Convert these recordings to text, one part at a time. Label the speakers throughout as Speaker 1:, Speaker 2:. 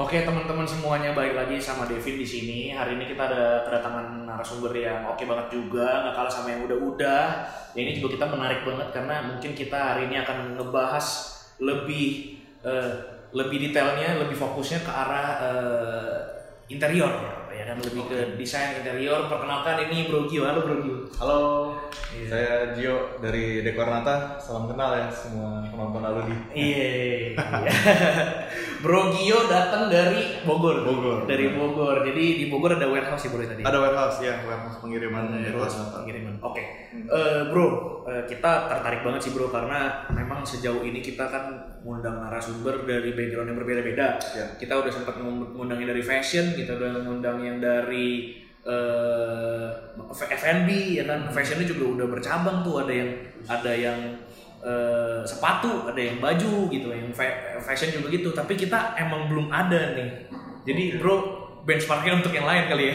Speaker 1: Oke teman-teman semuanya balik lagi sama Devin di sini. Hari ini kita ada kedatangan narasumber yang oke banget juga, nggak kalah sama yang udah-udah. Ya, ini juga kita menarik banget karena mungkin kita hari ini akan ngebahas lebih eh, lebih detailnya, lebih fokusnya ke arah eh, interior, ya kan lebih ke desain interior. Perkenalkan ini Bro Gio, halo Bro Gio.
Speaker 2: Halo,
Speaker 1: Iya.
Speaker 2: saya Gio dari Dekornata. Salam kenal ya semua penonton Aludi.
Speaker 1: Iya. Bro Gio datang dari Bogor.
Speaker 2: Bogor.
Speaker 1: Dari Bogor. Jadi di Bogor ada warehouse ya Bro tadi.
Speaker 2: Ada warehouse ya, warehouse pengiriman
Speaker 1: Warehouse
Speaker 2: Dekornata.
Speaker 1: pengiriman. Oke. Eh, bro, eh, kita tertarik banget sih Bro karena memang sejauh ini kita kan ngundang narasumber dari background yang berbeda-beda.
Speaker 2: Ya.
Speaker 1: Kita udah sempat ngundang yang dari fashion, kita udah ngundang yang dari eh F&B ya kan. Fashionnya juga udah bercabang tuh, ada yang ada yang eh, sepatu, ada yang baju gitu, yang fa- fashion juga gitu. Tapi kita emang belum ada nih. Jadi bro benchmarknya untuk yang lain kali ya.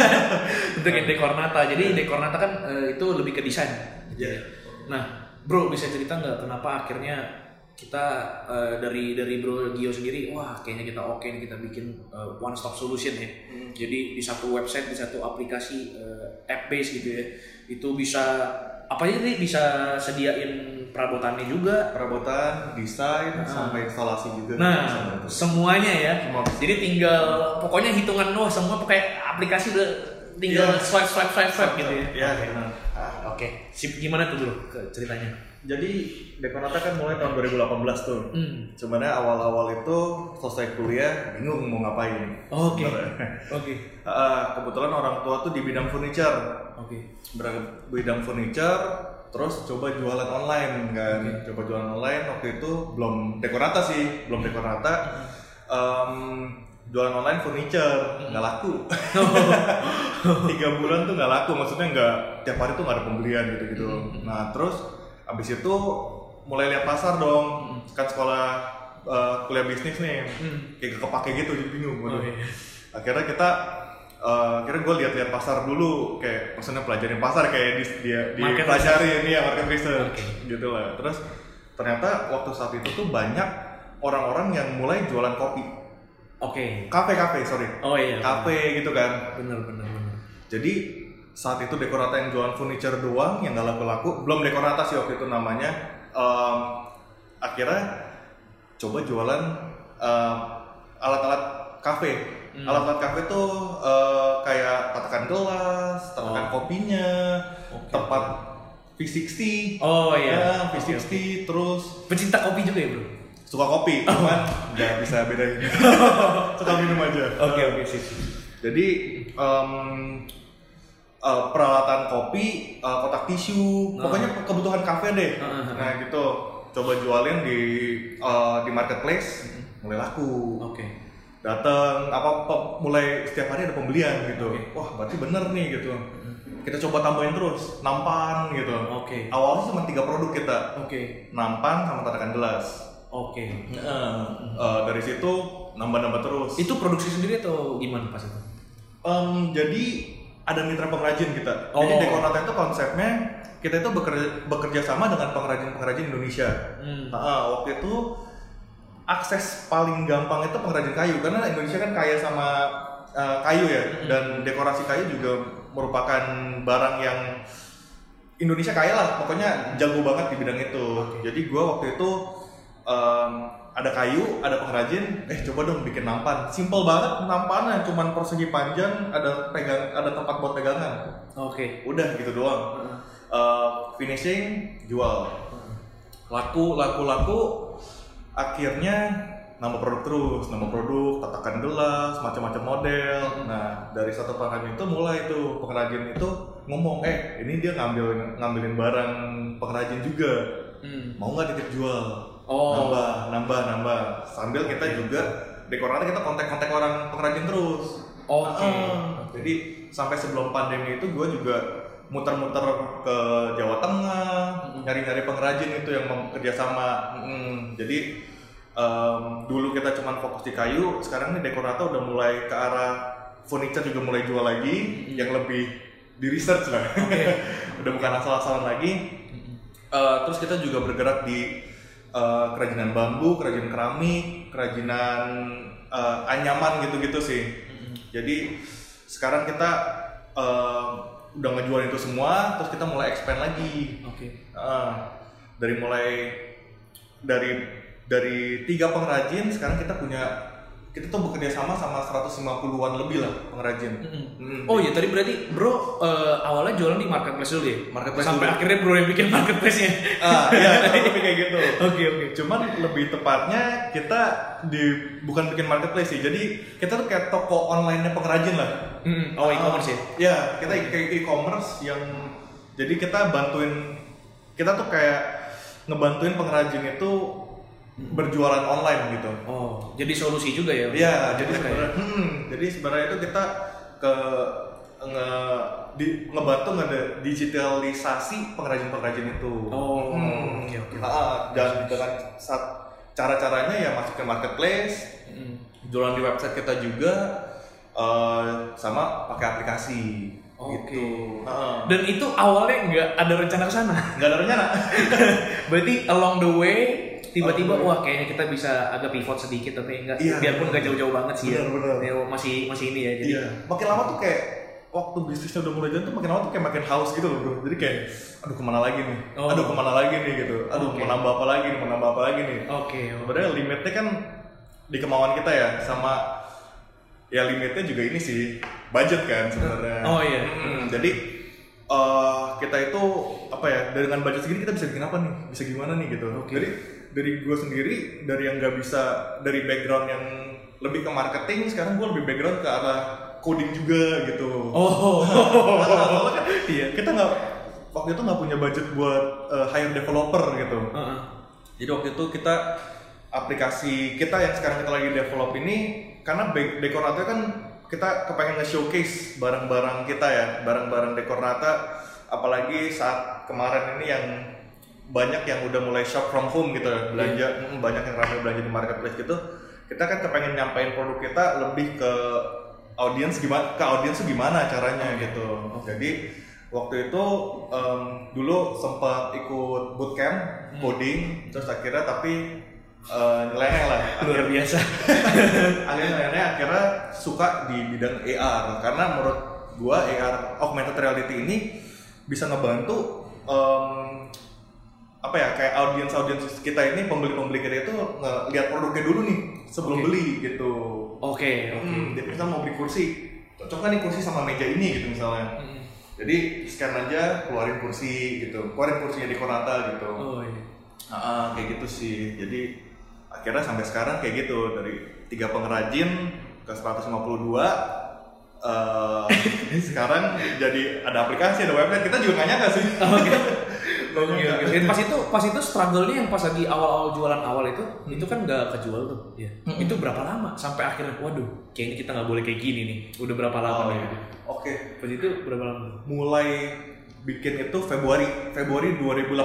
Speaker 1: untuk yang dekornata. Jadi dekornata kan eh, itu lebih ke desain.
Speaker 2: Iya.
Speaker 1: Nah, bro bisa cerita nggak kenapa akhirnya kita eh, dari dari bro Gio sendiri, wah kayaknya kita oke nih kita bikin eh, one stop solution ya. Jadi di satu website, di satu aplikasi eh, app base gitu ya, itu bisa apa aja nih bisa sediain perabotannya juga.
Speaker 2: Perabotan, desain, sampai instalasi juga.
Speaker 1: Nah, semuanya ya.
Speaker 2: Semua.
Speaker 1: Jadi tinggal pokoknya hitungan wah semua pakai aplikasi udah tinggal
Speaker 2: Iya.
Speaker 1: swipe swipe swipe swipe gitu ya.
Speaker 2: Iya,
Speaker 1: Oke.
Speaker 2: benar.
Speaker 1: Ah, Oke. Sip gimana tuh bro ceritanya?
Speaker 2: Jadi Dekornata kan mulai tahun 2018 tuh.
Speaker 1: Hmm.
Speaker 2: Cuman ya awal-awal itu selesai kuliah bingung mau ngapain.
Speaker 1: Oke.
Speaker 2: Sebenarnya.
Speaker 1: Oke.
Speaker 2: Ah, kebetulan orang tua tuh di bidang furniture.
Speaker 1: Oke.
Speaker 2: Ber- bidang furniture terus coba jualan online kan coba jualan online waktu itu belum dekorata sih belum dekorata Em, jualan online furniture nggak laku tiga bulan tuh nggak laku maksudnya nggak tiap hari tuh nggak ada pembelian gitu gitu nah terus abis itu mulai lihat pasar dong kan sekolah eh, kuliah bisnis nih kayak gak kepake gitu jadi bingung
Speaker 1: Oh,
Speaker 2: waduh.
Speaker 1: iya.
Speaker 2: akhirnya kita eh, akhirnya gue lihat-lihat pasar dulu kayak maksudnya pelajarin pasar kayak di dia di
Speaker 1: Market
Speaker 2: pelajarin ya market research
Speaker 1: Oke.
Speaker 2: gitu lah terus ternyata waktu saat itu tuh banyak orang-orang yang mulai jualan kopi
Speaker 1: Oke.
Speaker 2: kafe-kafe sorry
Speaker 1: Oh iya.
Speaker 2: kafe gitu kan
Speaker 1: Bener bener bener.
Speaker 2: jadi saat itu dekorata yang jualan furniture doang yang gak laku-laku belum dekorata sih waktu itu namanya Em, akhirnya coba jualan em, alat-alat kafe
Speaker 1: Hmm.
Speaker 2: alat-alat kafe tuh eh, kayak tatakan gelas tatakan
Speaker 1: Oh.
Speaker 2: kopinya
Speaker 1: Oke.
Speaker 2: tempat V60
Speaker 1: Oh iya.
Speaker 2: Ya, V60 terus
Speaker 1: Pecinta kopi juga ya bro.
Speaker 2: suka kopi cuman nggak bisa bedain suka minum aja
Speaker 1: Oke oke sip.
Speaker 2: jadi em, eh, peralatan kopi, eh, kotak tisu,
Speaker 1: Nah.
Speaker 2: pokoknya kebutuhan kafe deh.
Speaker 1: Nah, nah,
Speaker 2: Nah gitu, coba jualin di eh, di marketplace, mulai laku.
Speaker 1: Oke.
Speaker 2: Datang apa, apa- mulai setiap hari ada pembelian gitu.
Speaker 1: Oke.
Speaker 2: Wah berarti bener nih gitu. Kita coba tambahin terus, nampan gitu.
Speaker 1: Oke.
Speaker 2: Awalnya cuma tiga produk kita,
Speaker 1: Oke.
Speaker 2: nampan sama tatakan gelas.
Speaker 1: Oke.
Speaker 2: Nah, eh, dari situ nambah-nambah terus.
Speaker 1: Itu produksi sendiri atau gimana pas itu?
Speaker 2: Em, jadi ada mitra pengrajin kita.
Speaker 1: Oh.
Speaker 2: Jadi Dekornata itu konsepnya kita itu bekerja, bekerja sama dengan pengrajin-pengrajin Indonesia.
Speaker 1: Hmm.
Speaker 2: Nah, waktu itu akses paling gampang itu pengrajin kayu karena Indonesia kan kaya sama eh, kayu ya dan dekorasi kayu juga merupakan barang yang Indonesia kaya lah pokoknya jago banget di bidang itu. Jadi gua waktu itu em, ada kayu, ada pengrajin, eh coba dong bikin nampan. Simple banget nampannya, cuman persegi panjang, ada pegang, ada tempat buat pegangan.
Speaker 1: Oke.
Speaker 2: Udah gitu doang. Eh, finishing, jual. Laku, laku, laku. Akhirnya nambah produk terus, nambah produk, tatakan gelas, macam-macam model. Nah dari satu pengrajin itu mulai tuh pengrajin itu ngomong, eh ini dia ngambil ngambilin barang pengrajin juga,
Speaker 1: Hmm.
Speaker 2: mau nggak titip jual?
Speaker 1: Oh.
Speaker 2: Nambah, nambah, nambah. Sambil kita juga dekorasi kita kontak-kontak orang pengrajin terus.
Speaker 1: Oke.
Speaker 2: Ah, jadi sampai sebelum pandemi itu gue juga muter-muter ke Jawa Tengah, nyari-nyari pengrajin itu yang mau kerjasama. Mm, jadi em, dulu kita cuma fokus di kayu, sekarang nih Dekorata udah mulai ke arah furniture juga mulai jual lagi, yang lebih di research lah. udah bukan asal-asalan lagi. Eh, terus kita juga bergerak di eh, kerajinan bambu, kerajinan keramik, kerajinan eh, anyaman gitu-gitu sih. Jadi sekarang kita eh, udah ngejual itu semua, terus kita mulai expand lagi.
Speaker 1: Oke.
Speaker 2: Eh, dari mulai dari dari tiga pengrajin sekarang kita punya kita tuh bekerja sama sama 150-an lebih lah pengrajin. Hmm.
Speaker 1: Oh iya tadi berarti bro eh, awalnya jualan di marketplace dulu ya?
Speaker 2: Marketplace
Speaker 1: Sampai
Speaker 2: dulu.
Speaker 1: akhirnya bro yang bikin marketplace-nya.
Speaker 2: Ah, iya, kurang lebih kayak gitu.
Speaker 1: Oke oke.
Speaker 2: Cuman lebih tepatnya kita di bukan bikin marketplace sih. Jadi kita tuh kayak toko online-nya pengrajin lah.
Speaker 1: Mm-mm. Oh e-commerce ya?
Speaker 2: Ya, kita kayak e-commerce yang jadi kita bantuin kita tuh kayak ngebantuin pengrajin itu berjualan online gitu.
Speaker 1: Oh jadi solusi juga ya?
Speaker 2: Iya, jadi sebenarnya hmm, jadi sebenarnya itu kita ke nge di, ngebantu nge digitalisasi pengrajin-pengrajin itu.
Speaker 1: Oh,
Speaker 2: Hmm.
Speaker 1: oke, oke.
Speaker 2: Ah, dan dengan saat cara-caranya ya masuk ke marketplace,
Speaker 1: Mm.
Speaker 2: jualan di website kita juga eh, sama pakai aplikasi
Speaker 1: Oke.
Speaker 2: gitu. Ah.
Speaker 1: Dan itu awalnya nggak ada rencana ke sana.
Speaker 2: nggak ada rencana.
Speaker 1: Berarti along the way tiba-tiba
Speaker 2: the way.
Speaker 1: wah kayaknya kita bisa agak pivot sedikit tapi enggak
Speaker 2: Iya.
Speaker 1: biarpun nggak jauh-jauh banget sih ya.
Speaker 2: Benar, benar.
Speaker 1: Ya, masih masih ini ya jadi.
Speaker 2: Iya. Makin lama tuh kayak waktu bisnisnya udah mulai jalan tuh makin lama tuh kayak makin haus gitu loh bro. Jadi kayak aduh ke mana lagi nih?
Speaker 1: Oh.
Speaker 2: Aduh ke mana lagi nih gitu? Aduh
Speaker 1: Oke.
Speaker 2: mau nambah apa lagi nih? Mau nambah apa lagi nih?
Speaker 1: Oke. oke.
Speaker 2: Sebenarnya limitnya kan di kemauan kita ya sama ya limitnya juga ini sih budget kan sebenarnya.
Speaker 1: Oh, iya.
Speaker 2: Mm, jadi eh, kita itu apa ya dengan budget segini kita bisa bikin apa nih? Bisa gimana nih gitu?
Speaker 1: Oke.
Speaker 2: Jadi dari gue sendiri dari yang nggak bisa dari background yang lebih ke marketing sekarang gue lebih background ke arah coding juga gitu.
Speaker 1: Oh.
Speaker 2: Kan
Speaker 1: Iya.
Speaker 2: kita nggak waktu itu nggak punya budget buat eh, hire developer gitu.
Speaker 1: Heeh.
Speaker 2: Jadi waktu itu kita aplikasi kita yang sekarang kita lagi develop ini karena Dekornata kan kita kepengen nge-showcase barang-barang kita ya, barang-barang Dekornata apalagi saat kemarin ini yang banyak yang udah mulai shop from home gitu ya, belanja mm, banyak yang ramai belanja di marketplace gitu. Kita kan kepengen nyampein produk kita lebih ke audiens gimana ke audiens gimana caranya gitu. Jadi waktu itu em, dulu sempat ikut bootcamp coding terus akhirnya tapi eh, nyeleneh lah
Speaker 1: Luar biasa.
Speaker 2: akhirnya nyeleneh akhirnya suka di bidang AR karena menurut gua AR augmented reality ini bisa ngebantu em, apa ya kayak audiens audiens kita ini pembeli pembeli kita itu ngeliat produknya dulu nih sebelum
Speaker 1: Oke.
Speaker 2: beli gitu
Speaker 1: Oke. Oke.
Speaker 2: Hmm, jadi misalnya mau beli kursi cocok kan nih kursi sama meja ini gitu misalnya
Speaker 1: Mm.
Speaker 2: jadi scan aja keluarin kursi gitu keluarin kursinya di Konata gitu
Speaker 1: Oh iya.
Speaker 2: Ah, kayak gitu sih jadi akhirnya sampai sekarang kayak gitu dari tiga pengrajin ke 152 eh sekarang jadi ada aplikasi ada website kita juga nggak nyangka sih
Speaker 1: Oke. Oke, oke. Dan pas itu pas itu struggle-nya yang pas lagi awal-awal jualan awal itu itu kan nggak kejual tuh. Iya. Itu berapa lama sampai akhirnya waduh, kayaknya kita nggak boleh kayak gini nih. Udah berapa lama
Speaker 2: Oh, iya. oke
Speaker 1: Pas itu berapa lama?
Speaker 2: mulai bikin itu Februari Februari 2018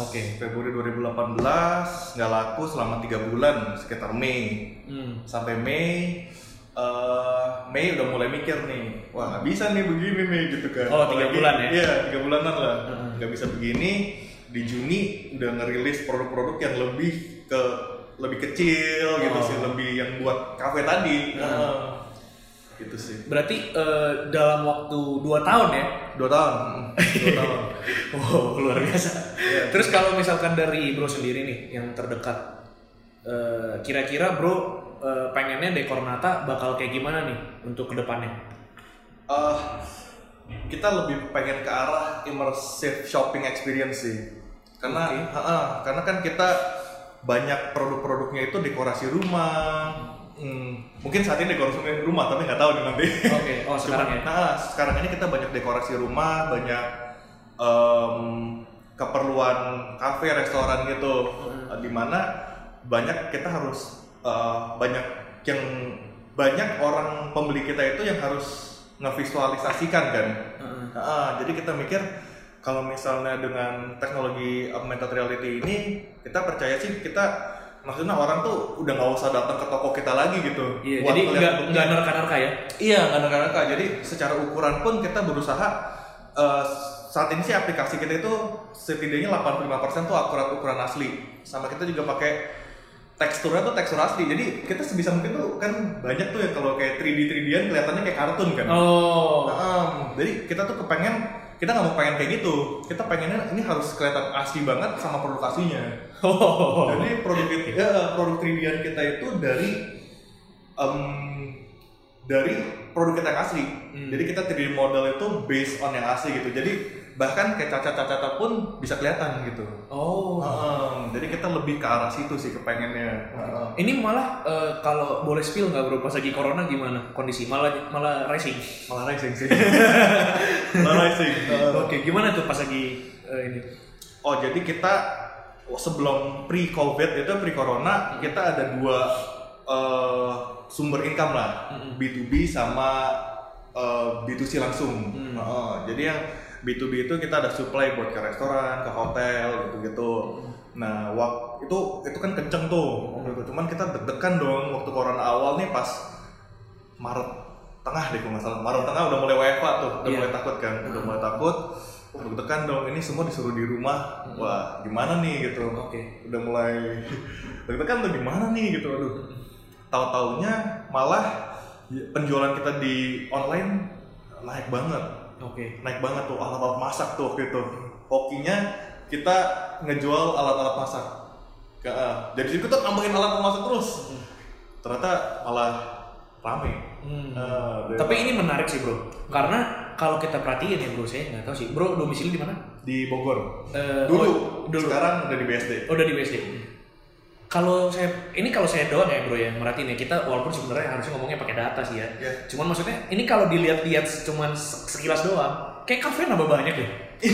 Speaker 1: Oke.
Speaker 2: Februari 2018 nggak laku selama tiga bulan sekitar Mei
Speaker 1: Hmm.
Speaker 2: sampai Mei eh, Mei udah mulai mikir nih wah nggak bisa nih begini nih gitu kan
Speaker 1: Oh, tiga bulan ya?
Speaker 2: iya tiga bulanan lah
Speaker 1: Heeh.
Speaker 2: Nggak bisa begini di Juni udah ngerilis produk-produk yang lebih ke lebih kecil gitu
Speaker 1: Oh.
Speaker 2: sih lebih yang buat kafe tadi
Speaker 1: Heeh.
Speaker 2: Heeh. gitu sih
Speaker 1: Berarti eh, dalam waktu 2 tahun ya?
Speaker 2: dua tahun dua tahun
Speaker 1: Wow, luar biasa.
Speaker 2: Iya.
Speaker 1: Terus kalau misalkan dari bro sendiri nih yang terdekat, eh, kira-kira bro eh, pengennya Dekornata bakal kayak gimana nih untuk ke depannya?
Speaker 2: Eh, kita lebih pengen ke arah immersive shopping experience sih karena
Speaker 1: Oke.
Speaker 2: ha-ha, karena kan kita banyak produk-produknya itu dekorasi rumah Hmm, mungkin saat ini dekorasi rumah tapi nggak tahu nih nanti
Speaker 1: Oke, oh sekarang ya?
Speaker 2: nah sekarang ini kita banyak dekorasi rumah banyak em, keperluan kafe restoran gitu
Speaker 1: Hmm.
Speaker 2: di mana banyak kita harus eh, banyak yang banyak orang pembeli kita itu yang harus ngevisualisasikan kan
Speaker 1: Heeh.
Speaker 2: Ah, jadi kita mikir kalau misalnya dengan teknologi augmented reality ini kita percaya sih kita maksudnya orang tuh udah nggak usah datang ke toko kita lagi gitu
Speaker 1: Iya,
Speaker 2: buat
Speaker 1: jadi nggak nerka-nerka ya?
Speaker 2: Iya, nggak nerka-nerka. Jadi secara ukuran pun kita berusaha eh, saat ini sih aplikasi kita itu setidaknya 85% tuh akurat ukuran asli. Sama kita juga pakai teksturnya tuh tekstur asli. Jadi kita sebisa mungkin tuh kan banyak tuh ya kalau kayak 3D 3D-an kelihatannya kayak kartun kan.
Speaker 1: Oh.
Speaker 2: Nah, jadi kita tuh kepengen kita nggak mau pengen kayak gitu. Kita pengennya ini harus kelihatan asli banget sama produk aslinya.
Speaker 1: Oh.
Speaker 2: Jadi produk ya, produk 3D-an kita itu dari em, dari produk kita yang asli.
Speaker 1: Hmm.
Speaker 2: Jadi kita 3D model itu based on yang asli gitu. Jadi bahkan kayak cacat-cacat pun bisa kelihatan gitu.
Speaker 1: Oh.
Speaker 2: Heeh, jadi kita lebih ke arah situ sih kepengennya.
Speaker 1: Ini malah eh, kalau boleh spill nggak bro pas lagi corona gimana kondisi? Malah malah racing.
Speaker 2: Malah racing sih. Malah racing. Heeh.
Speaker 1: Oke, gimana tuh pas lagi eh, ini?
Speaker 2: Oh jadi kita sebelum pre covid itu pre corona kita ada dua eh, sumber income lah
Speaker 1: Mm-mm.
Speaker 2: B2B sama eh, B2C langsung.
Speaker 1: Hmm.
Speaker 2: Heeh, jadi yang B2B itu kita ada supply buat ke restoran, ke hotel gitu-gitu. Nah, waktu itu itu kan kenceng tuh waktu itu. Cuman kita deg-degan dong waktu corona awal nih pas Maret tengah deh kalau nggak salah. Maret tengah udah mulai WFA tuh, udah
Speaker 1: Iya.
Speaker 2: mulai takut kan, udah mulai takut. Deg-degan dong, ini semua disuruh di rumah. Wah, gimana nih gitu.
Speaker 1: Oke.
Speaker 2: Udah mulai deg-degan tuh gimana nih gitu. Aduh. Tahu-taunya malah penjualan kita di online naik banget
Speaker 1: Oke.
Speaker 2: naik banget tuh alat-alat masak tuh waktu itu hokinya kita ngejual alat-alat masak Ke- eh, jadi situ kita nambahin alat masak terus ternyata malah rame
Speaker 1: Hmm.
Speaker 2: Dari-
Speaker 1: Tapi ini menarik sih bro, karena kalau kita perhatiin ya bro, saya nggak tahu sih. Bro domisili di mana?
Speaker 2: di Bogor
Speaker 1: Eh,
Speaker 2: dulu
Speaker 1: oh, dulu.
Speaker 2: sekarang udah di BSD
Speaker 1: Oh, udah di BSD. Kalau saya ini kalau saya doang ya bro yang merhatiin ya kita walaupun sebenarnya harusnya ngomongnya pakai data sih ya.
Speaker 2: Iya.
Speaker 1: Cuman maksudnya ini kalau dilihat-lihat cuman se- sekilas doang, kayak kafe nambah banyak ya.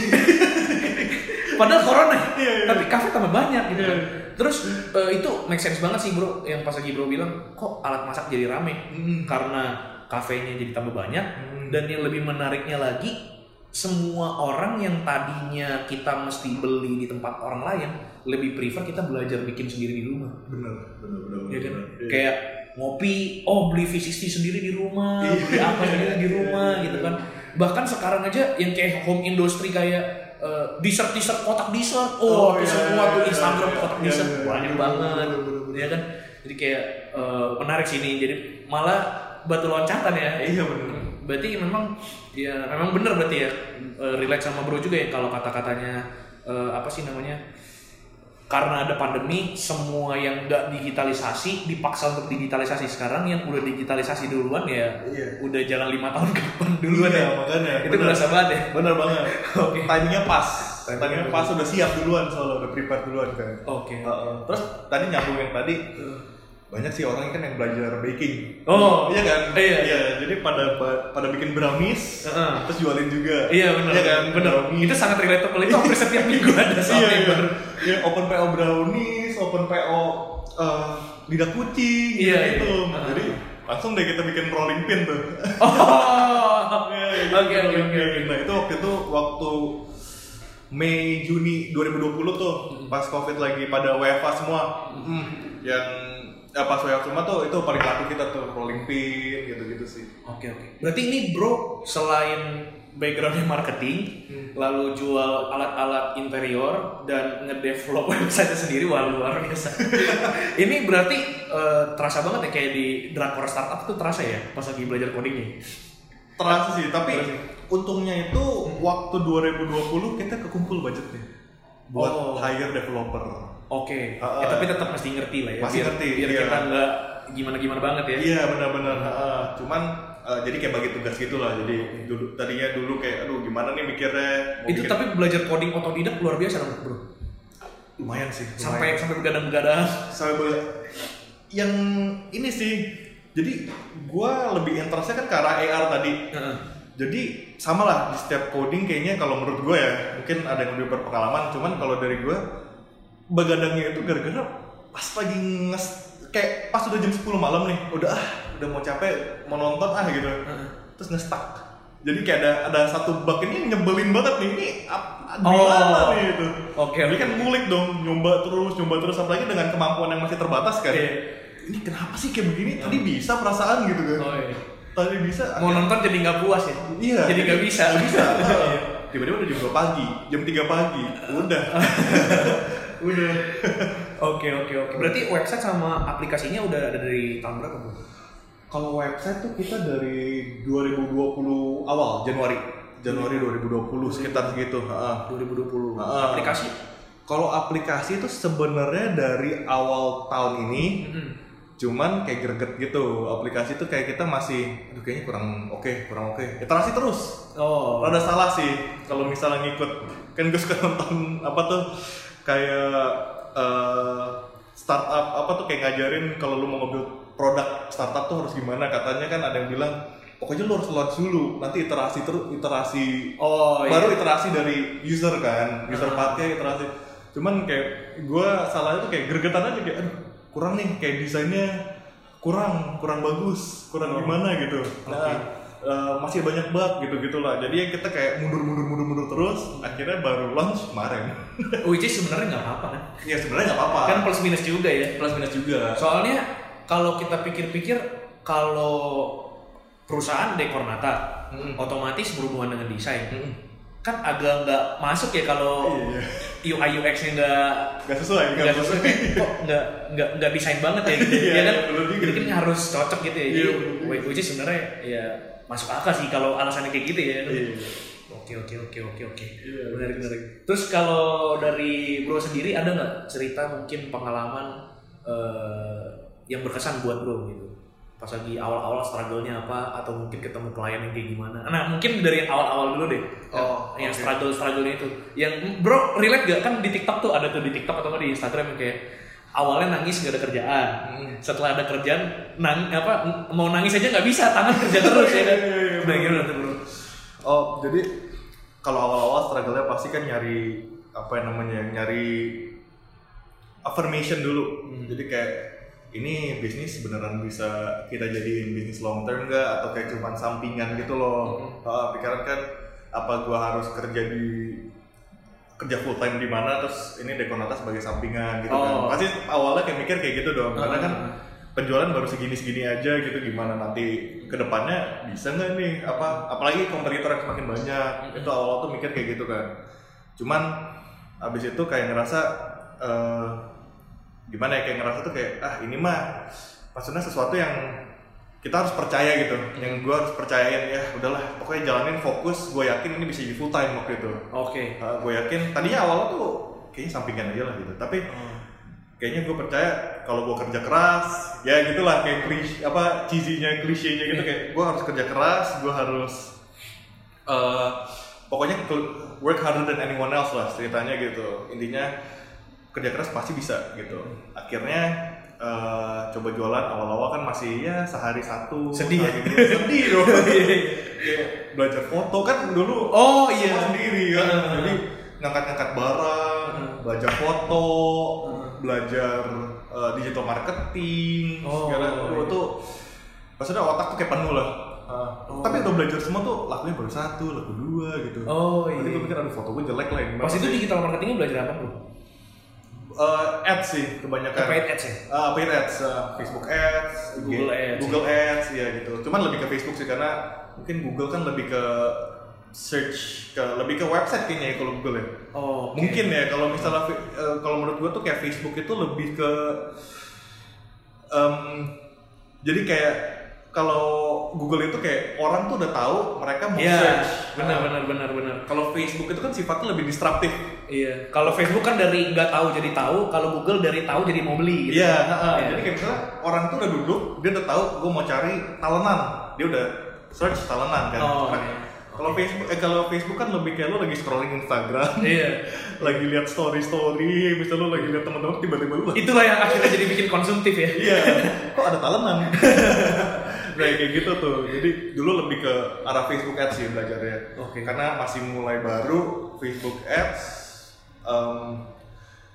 Speaker 1: Padahal corona,
Speaker 2: Iya, iya.
Speaker 1: tapi kafe tambah banyak gitu. Kan. Terus eh, itu make sense banget sih bro, yang pas lagi bro bilang kok alat masak jadi rame
Speaker 2: Hmm.
Speaker 1: karena kafenya jadi tambah banyak
Speaker 2: Hmm.
Speaker 1: dan yang lebih menariknya lagi semua orang yang tadinya kita mesti beli di tempat orang lain lebih prefer kita belajar bikin sendiri di rumah.
Speaker 2: Bener bener bener
Speaker 1: ya kan?
Speaker 2: bener. Iya.
Speaker 1: kayak ngopi oh beli V60 sendiri di rumah
Speaker 2: Iya.
Speaker 1: beli apa sendiri di rumah gitu kan. Bahkan sekarang aja yang kayak home industry kayak eh, dessert dessert kotak dessert. Oh,
Speaker 2: Oh,
Speaker 1: itu
Speaker 2: iya,
Speaker 1: semua
Speaker 2: iya,
Speaker 1: tuh
Speaker 2: iya,
Speaker 1: Instagram
Speaker 2: iya,
Speaker 1: kotak
Speaker 2: iya,
Speaker 1: dessert.
Speaker 2: iya,
Speaker 1: banyak
Speaker 2: iya,
Speaker 1: banget
Speaker 2: bener, bener, bener.
Speaker 1: ya kan. Jadi kayak eh, menarik sih ini. Jadi malah batu loncatan ya.
Speaker 2: Iya bener
Speaker 1: berarti memang ya memang benar berarti ya eh, relate sama bro juga ya kalau kata-katanya eh, apa sih namanya karena ada pandemi semua yang nggak digitalisasi dipaksa untuk digitalisasi sekarang yang udah digitalisasi duluan ya
Speaker 2: Iya.
Speaker 1: udah jalan lima tahun ke depan duluan
Speaker 2: Iya,
Speaker 1: ya
Speaker 2: makanya
Speaker 1: itu
Speaker 2: bener.
Speaker 1: berasa banget ya
Speaker 2: bener banget
Speaker 1: Oke.
Speaker 2: timingnya pas
Speaker 1: Timingnya pas.
Speaker 2: udah siap duluan soalnya udah prepare duluan kan
Speaker 1: oke
Speaker 2: Heeh. terus tadi nyambung yang tadi banyak sih orang kan yang belajar baking.
Speaker 1: Oh,
Speaker 2: iya kan?
Speaker 1: iya.
Speaker 2: jadi pada pada bikin brownies
Speaker 1: Heeh.
Speaker 2: terus jualin juga.
Speaker 1: Iya benar
Speaker 2: iya kan?
Speaker 1: benar. Itu sangat relatable. Itu hampir setiap minggu ada
Speaker 2: iya, iya. Iya, open PO brownies open PO eh, lidah kucing
Speaker 1: Iya,
Speaker 2: gitu.
Speaker 1: iya.
Speaker 2: jadi langsung deh kita bikin rolling pin tuh.
Speaker 1: Oh.
Speaker 2: Iya, iya,
Speaker 1: Oke, oke, oke,
Speaker 2: nah itu waktu itu waktu Mei Juni 2020 tuh pas covid lagi pada WFA semua Hmm, yang ya pas WFA semua tuh itu paling laku kita tuh rolling pin gitu-gitu sih
Speaker 1: Oke oke. Berarti ini bro selain backgroundnya marketing, lalu jual alat-alat interior dan ngedevelop website sendiri wah luar biasa. ini berarti eh, terasa banget ya kayak di drakor startup tuh terasa ya pas lagi belajar codingnya.
Speaker 2: terasa sih tapi
Speaker 1: Terasa.
Speaker 2: untungnya itu waktu 2020 kita kekumpul budgetnya buat
Speaker 1: Oh.
Speaker 2: hire developer
Speaker 1: Oke.
Speaker 2: Ah,
Speaker 1: Eh,
Speaker 2: ah.
Speaker 1: tapi tetap mesti ngerti lah ya.
Speaker 2: Pasti
Speaker 1: biar,
Speaker 2: ngerti,
Speaker 1: Biar
Speaker 2: iya.
Speaker 1: kita nggak gimana-gimana banget ya.
Speaker 2: iya benar-benar heeh. cuman eh, jadi kayak bagi tugas gitu lah jadi dulu tadinya dulu kayak aduh gimana nih mikirnya mau
Speaker 1: Itu
Speaker 2: bikin-
Speaker 1: tapi belajar coding otodidak luar biasa dong bro.
Speaker 2: lumayan sih
Speaker 1: Sampai
Speaker 2: lumayan.
Speaker 1: sampai begadang-begadang.
Speaker 2: sampai be- yang ini sih jadi gua lebih interestnya kan ke arah AR tadi
Speaker 1: Heeh.
Speaker 2: jadi sama lah di setiap coding kayaknya kalau menurut gue ya mungkin ada yang lebih berpengalaman cuman kalau dari gue begadangnya itu gara-gara pas lagi nges kayak pas udah jam 10 malam nih udah ah udah mau capek mau nonton ah gitu terus ngestak jadi kayak ada ada satu bug ini nyebelin banget nih ini ap, gimana
Speaker 1: Oh.
Speaker 2: nih itu
Speaker 1: Oke,
Speaker 2: jadi
Speaker 1: oke.
Speaker 2: kan ngulik dong nyoba terus nyoba terus apalagi dengan kemampuan yang masih terbatas kan
Speaker 1: Iya.
Speaker 2: ini kenapa sih kayak begini tadi bisa perasaan gitu kan
Speaker 1: Oh iya.
Speaker 2: tadi bisa
Speaker 1: Mau nonton jadi nggak puas ya?
Speaker 2: Iya.
Speaker 1: Jadi nggak bisa.
Speaker 2: Nggak bisa. Tiba-tiba udah jam 2 pagi, jam 3 pagi, udah. Udah.
Speaker 1: Oke oke oke. Berarti website sama aplikasinya udah ada dari tahun berapa bro?
Speaker 2: Kalau website tuh kita dari 2020 awal Januari. Januari 2020 sekitar segitu. Heeh.
Speaker 1: 2020.
Speaker 2: Ah.
Speaker 1: Aplikasi?
Speaker 2: Kalau aplikasi itu sebenarnya dari awal tahun ini
Speaker 1: Mm-mm.
Speaker 2: cuman kayak greget gitu aplikasi itu kayak kita masih aduh kayaknya kurang oke kurang oke iterasi terus
Speaker 1: Oh.
Speaker 2: rada salah sih kalau misalnya ngikut kan gue suka nonton apa tuh kayak eh, startup apa tuh kayak ngajarin kalau lu mau ngambil produk startup tuh harus gimana katanya kan ada yang bilang pokoknya lu harus launch dulu nanti iterasi terus iterasi
Speaker 1: Oh iya.
Speaker 2: baru iterasi dari user kan user pakai iterasi cuman kayak gue salahnya tuh kayak gregetan aja kayak aduh kurang nih kayak desainnya kurang kurang bagus kurang
Speaker 1: Oh.
Speaker 2: gimana gitu nah. Eh, masih banyak bug gitu gitulah. Jadi kita kayak mundur mundur mundur mundur terus akhirnya baru launch kemarin.
Speaker 1: Which is sebenarnya nggak apa-apa kan?
Speaker 2: ya sebenarnya nggak apa-apa.
Speaker 1: Kan plus minus juga ya.
Speaker 2: plus minus juga.
Speaker 1: Soalnya kalau kita pikir-pikir kalau perusahaan dekornata
Speaker 2: Mm.
Speaker 1: otomatis berhubungan dengan desain.
Speaker 2: Mm.
Speaker 1: kan agak nggak masuk ya kalau
Speaker 2: iya
Speaker 1: UI UX nya nggak
Speaker 2: nggak sesuai
Speaker 1: nggak sesuai. kok nggak nggak nggak desain banget ya gitu.
Speaker 2: Iya,
Speaker 1: ya kan?
Speaker 2: iya,
Speaker 1: jadi kan harus cocok gitu ya.
Speaker 2: Iya,
Speaker 1: jadi which is sebenarnya ya masuk akal sih kalau alasannya kayak gitu ya.
Speaker 2: Iya.
Speaker 1: oke oke oke oke oke.
Speaker 2: Iya.
Speaker 1: menarik menarik. Terus kalau dari bro sendiri ada nggak cerita mungkin pengalaman eh, yang berkesan buat bro gitu? Pas lagi awal-awal struggle-nya apa atau mungkin ketemu klien yang kayak gimana? Nah mungkin dari awal-awal dulu deh.
Speaker 2: Oh,
Speaker 1: yang
Speaker 2: oke.
Speaker 1: struggle struggle-nya itu. Yang bro relate gak kan di TikTok tuh ada tuh di TikTok atau di Instagram yang kayak awalnya nangis gak ada kerjaan
Speaker 2: Hmm.
Speaker 1: setelah ada kerjaan nang apa mau nangis aja nggak bisa tangan kerja terus ya kan nah gimana tuh bro
Speaker 2: Oh, jadi kalau awal-awal struggle-nya pasti kan nyari apa yang namanya nyari affirmation dulu.
Speaker 1: Hmm.
Speaker 2: Jadi kayak ini bisnis beneran bisa kita jadiin bisnis long term nggak atau kayak cuman sampingan gitu loh. Ah, pikiran kan apa gua harus kerja di kerja full time di mana terus ini Dekonata sebagai sampingan gitu kan.
Speaker 1: Oh.
Speaker 2: Pasti awalnya kayak mikir kayak gitu dong. Karena
Speaker 1: Ah.
Speaker 2: kan penjualan baru segini-segini aja gitu gimana nanti ke depannya bisa nggak nih apa apalagi kompetitor yang semakin banyak itu awal tuh mikir kayak gitu kan cuman abis itu kayak ngerasa eh, gimana ya kayak ngerasa tuh kayak ah ini mah maksudnya sesuatu yang kita harus percaya gitu. Yang gue harus percayain ya udahlah pokoknya jalanin fokus. Gue yakin ini bisa jadi full time waktu itu.
Speaker 1: Oke.
Speaker 2: Gue yakin tadinya awalnya tuh kayaknya sampingan aja lah gitu. Tapi kayaknya gue percaya kalau gue kerja keras ya gitulah kayak klise apa cheesy-nya klisenya gitu kayak gue harus kerja keras gue harus eh, pokoknya work harder than anyone else lah ceritanya gitu. Intinya kerja keras pasti bisa gitu. Akhirnya eh, coba jualan awal-awal kan masih ya sehari satu
Speaker 1: Sedih ya?
Speaker 2: dua. sedih dong Kayak belajar foto kan dulu
Speaker 1: Oh, iya.
Speaker 2: sendiri kan
Speaker 1: Heeh.
Speaker 2: jadi ngangkat-ngangkat barang
Speaker 1: Heeh.
Speaker 2: belajar foto
Speaker 1: Heeh.
Speaker 2: belajar uh, digital marketing
Speaker 1: Oh,
Speaker 2: segala
Speaker 1: iya.
Speaker 2: itu maksudnya otak tuh kayak penuh lah Uh,
Speaker 1: Oh.
Speaker 2: tapi udah belajar semua tuh lakunya baru satu laku dua gitu
Speaker 1: Oh,
Speaker 2: Nanti
Speaker 1: iya.
Speaker 2: gue pikir aduh foto gue jelek lah
Speaker 1: pas itu digital marketingnya belajar apa bro
Speaker 2: uh, ads sih kebanyakan
Speaker 1: paid ads ya
Speaker 2: Uh, paid ads, uh, Facebook ads,
Speaker 1: Google Ads,
Speaker 2: Google ads, ya gitu. Cuman lebih ke Facebook sih karena mungkin Google kan lebih ke search ke lebih ke website kayaknya ya kalau Google ya.
Speaker 1: oh oke.
Speaker 2: Mungkin ya kalau misalnya eh, kalau menurut gua tuh kayak Facebook itu lebih ke em, jadi kayak kalau Google itu kayak orang tuh udah tahu mereka mau
Speaker 1: Iya,
Speaker 2: search.
Speaker 1: benar
Speaker 2: Uh,
Speaker 1: benar benar benar.
Speaker 2: Kalau Facebook itu kan sifatnya lebih disruptif.
Speaker 1: Iya. Kalau Facebook kan dari nggak tahu jadi tahu, kalau Google dari tahu jadi mau beli gitu.
Speaker 2: Iya, heeh.
Speaker 1: Iya.
Speaker 2: jadi kayak misalnya orang tuh udah duduk, dia udah tahu gue mau cari talenan, dia udah search talenan kan.
Speaker 1: Oh,
Speaker 2: Nah,
Speaker 1: iya.
Speaker 2: Kalau Facebook, eh, kalau Facebook kan lebih kayak lo lagi scrolling Instagram,
Speaker 1: Iya.
Speaker 2: lagi lihat story story, misalnya lo lagi lihat teman-teman tiba-tiba lu lagi,
Speaker 1: Itulah yang akhirnya jadi bikin konsumtif ya.
Speaker 2: iya, kok ada talenan? nah kayak gitu tuh. Jadi dulu lebih ke arah Facebook Ads sih belajarnya.
Speaker 1: Oke.
Speaker 2: Karena masih mulai baru Facebook Ads, em,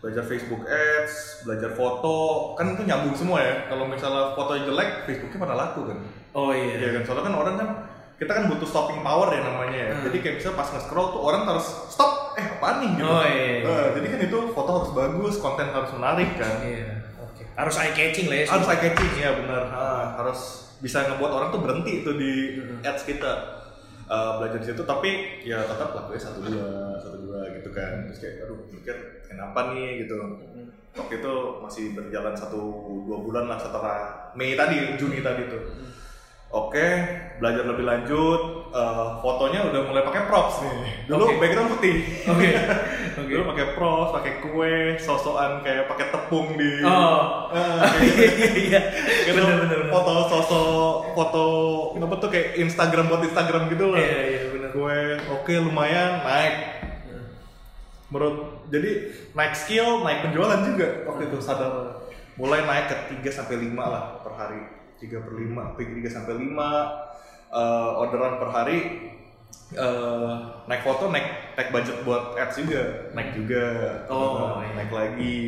Speaker 2: belajar Facebook Ads, belajar foto, kan itu nyambung semua ya. Kalau misalnya fotonya jelek, Facebooknya pada laku kan.
Speaker 1: Oh
Speaker 2: Iya
Speaker 1: iya.
Speaker 2: kan, soalnya kan orang kan kita kan butuh stopping power ya namanya ya.
Speaker 1: Hmm.
Speaker 2: Jadi kayak misalnya pas nge-scroll tuh orang harus stop, eh apaan nih gitu.
Speaker 1: Oh, iya.
Speaker 2: Eh, jadi kan itu foto harus bagus, konten harus menarik kan.
Speaker 1: Iya. Oke. Harus eye catching lah ya.
Speaker 2: Harus eye catching ya benar. Ah, harus bisa ngebuat orang tuh berhenti tuh di
Speaker 1: Hmm.
Speaker 2: ads kita. Eh, belajar di situ tapi ya tetap lakunya satu dua satu dua gitu kan. Terus kayak aduh mikir kenapa nih? gitu. Waktu itu masih berjalan satu dua bulan lah setelah Mei tadi Juni tadi tuh Oke, belajar lebih lanjut. eh, fotonya udah mulai pakai props nih. Dulu
Speaker 1: Oke.
Speaker 2: background putih.
Speaker 1: Oke. Oke.
Speaker 2: Dulu pakai props, pakai kue, sosokan kayak pakai tepung di.
Speaker 1: Oh.
Speaker 2: Eh,
Speaker 1: Iya iya.
Speaker 2: gitu.
Speaker 1: Bener bener bener.
Speaker 2: Foto sosok, foto apa tuh kayak Instagram buat Instagram gitu lah.
Speaker 1: Iya iya bener.
Speaker 2: Gue oke lumayan naik. Menurut jadi naik skill, naik penjualan juga waktu itu sadar. Mulai naik ke 3 sampai 5 lah per hari. 3 per 5, 3 sampai 5 eh, orderan per hari. eh, naik foto, naik naik budget buat ads juga, naik juga.
Speaker 1: Oh, iya.
Speaker 2: naik lagi.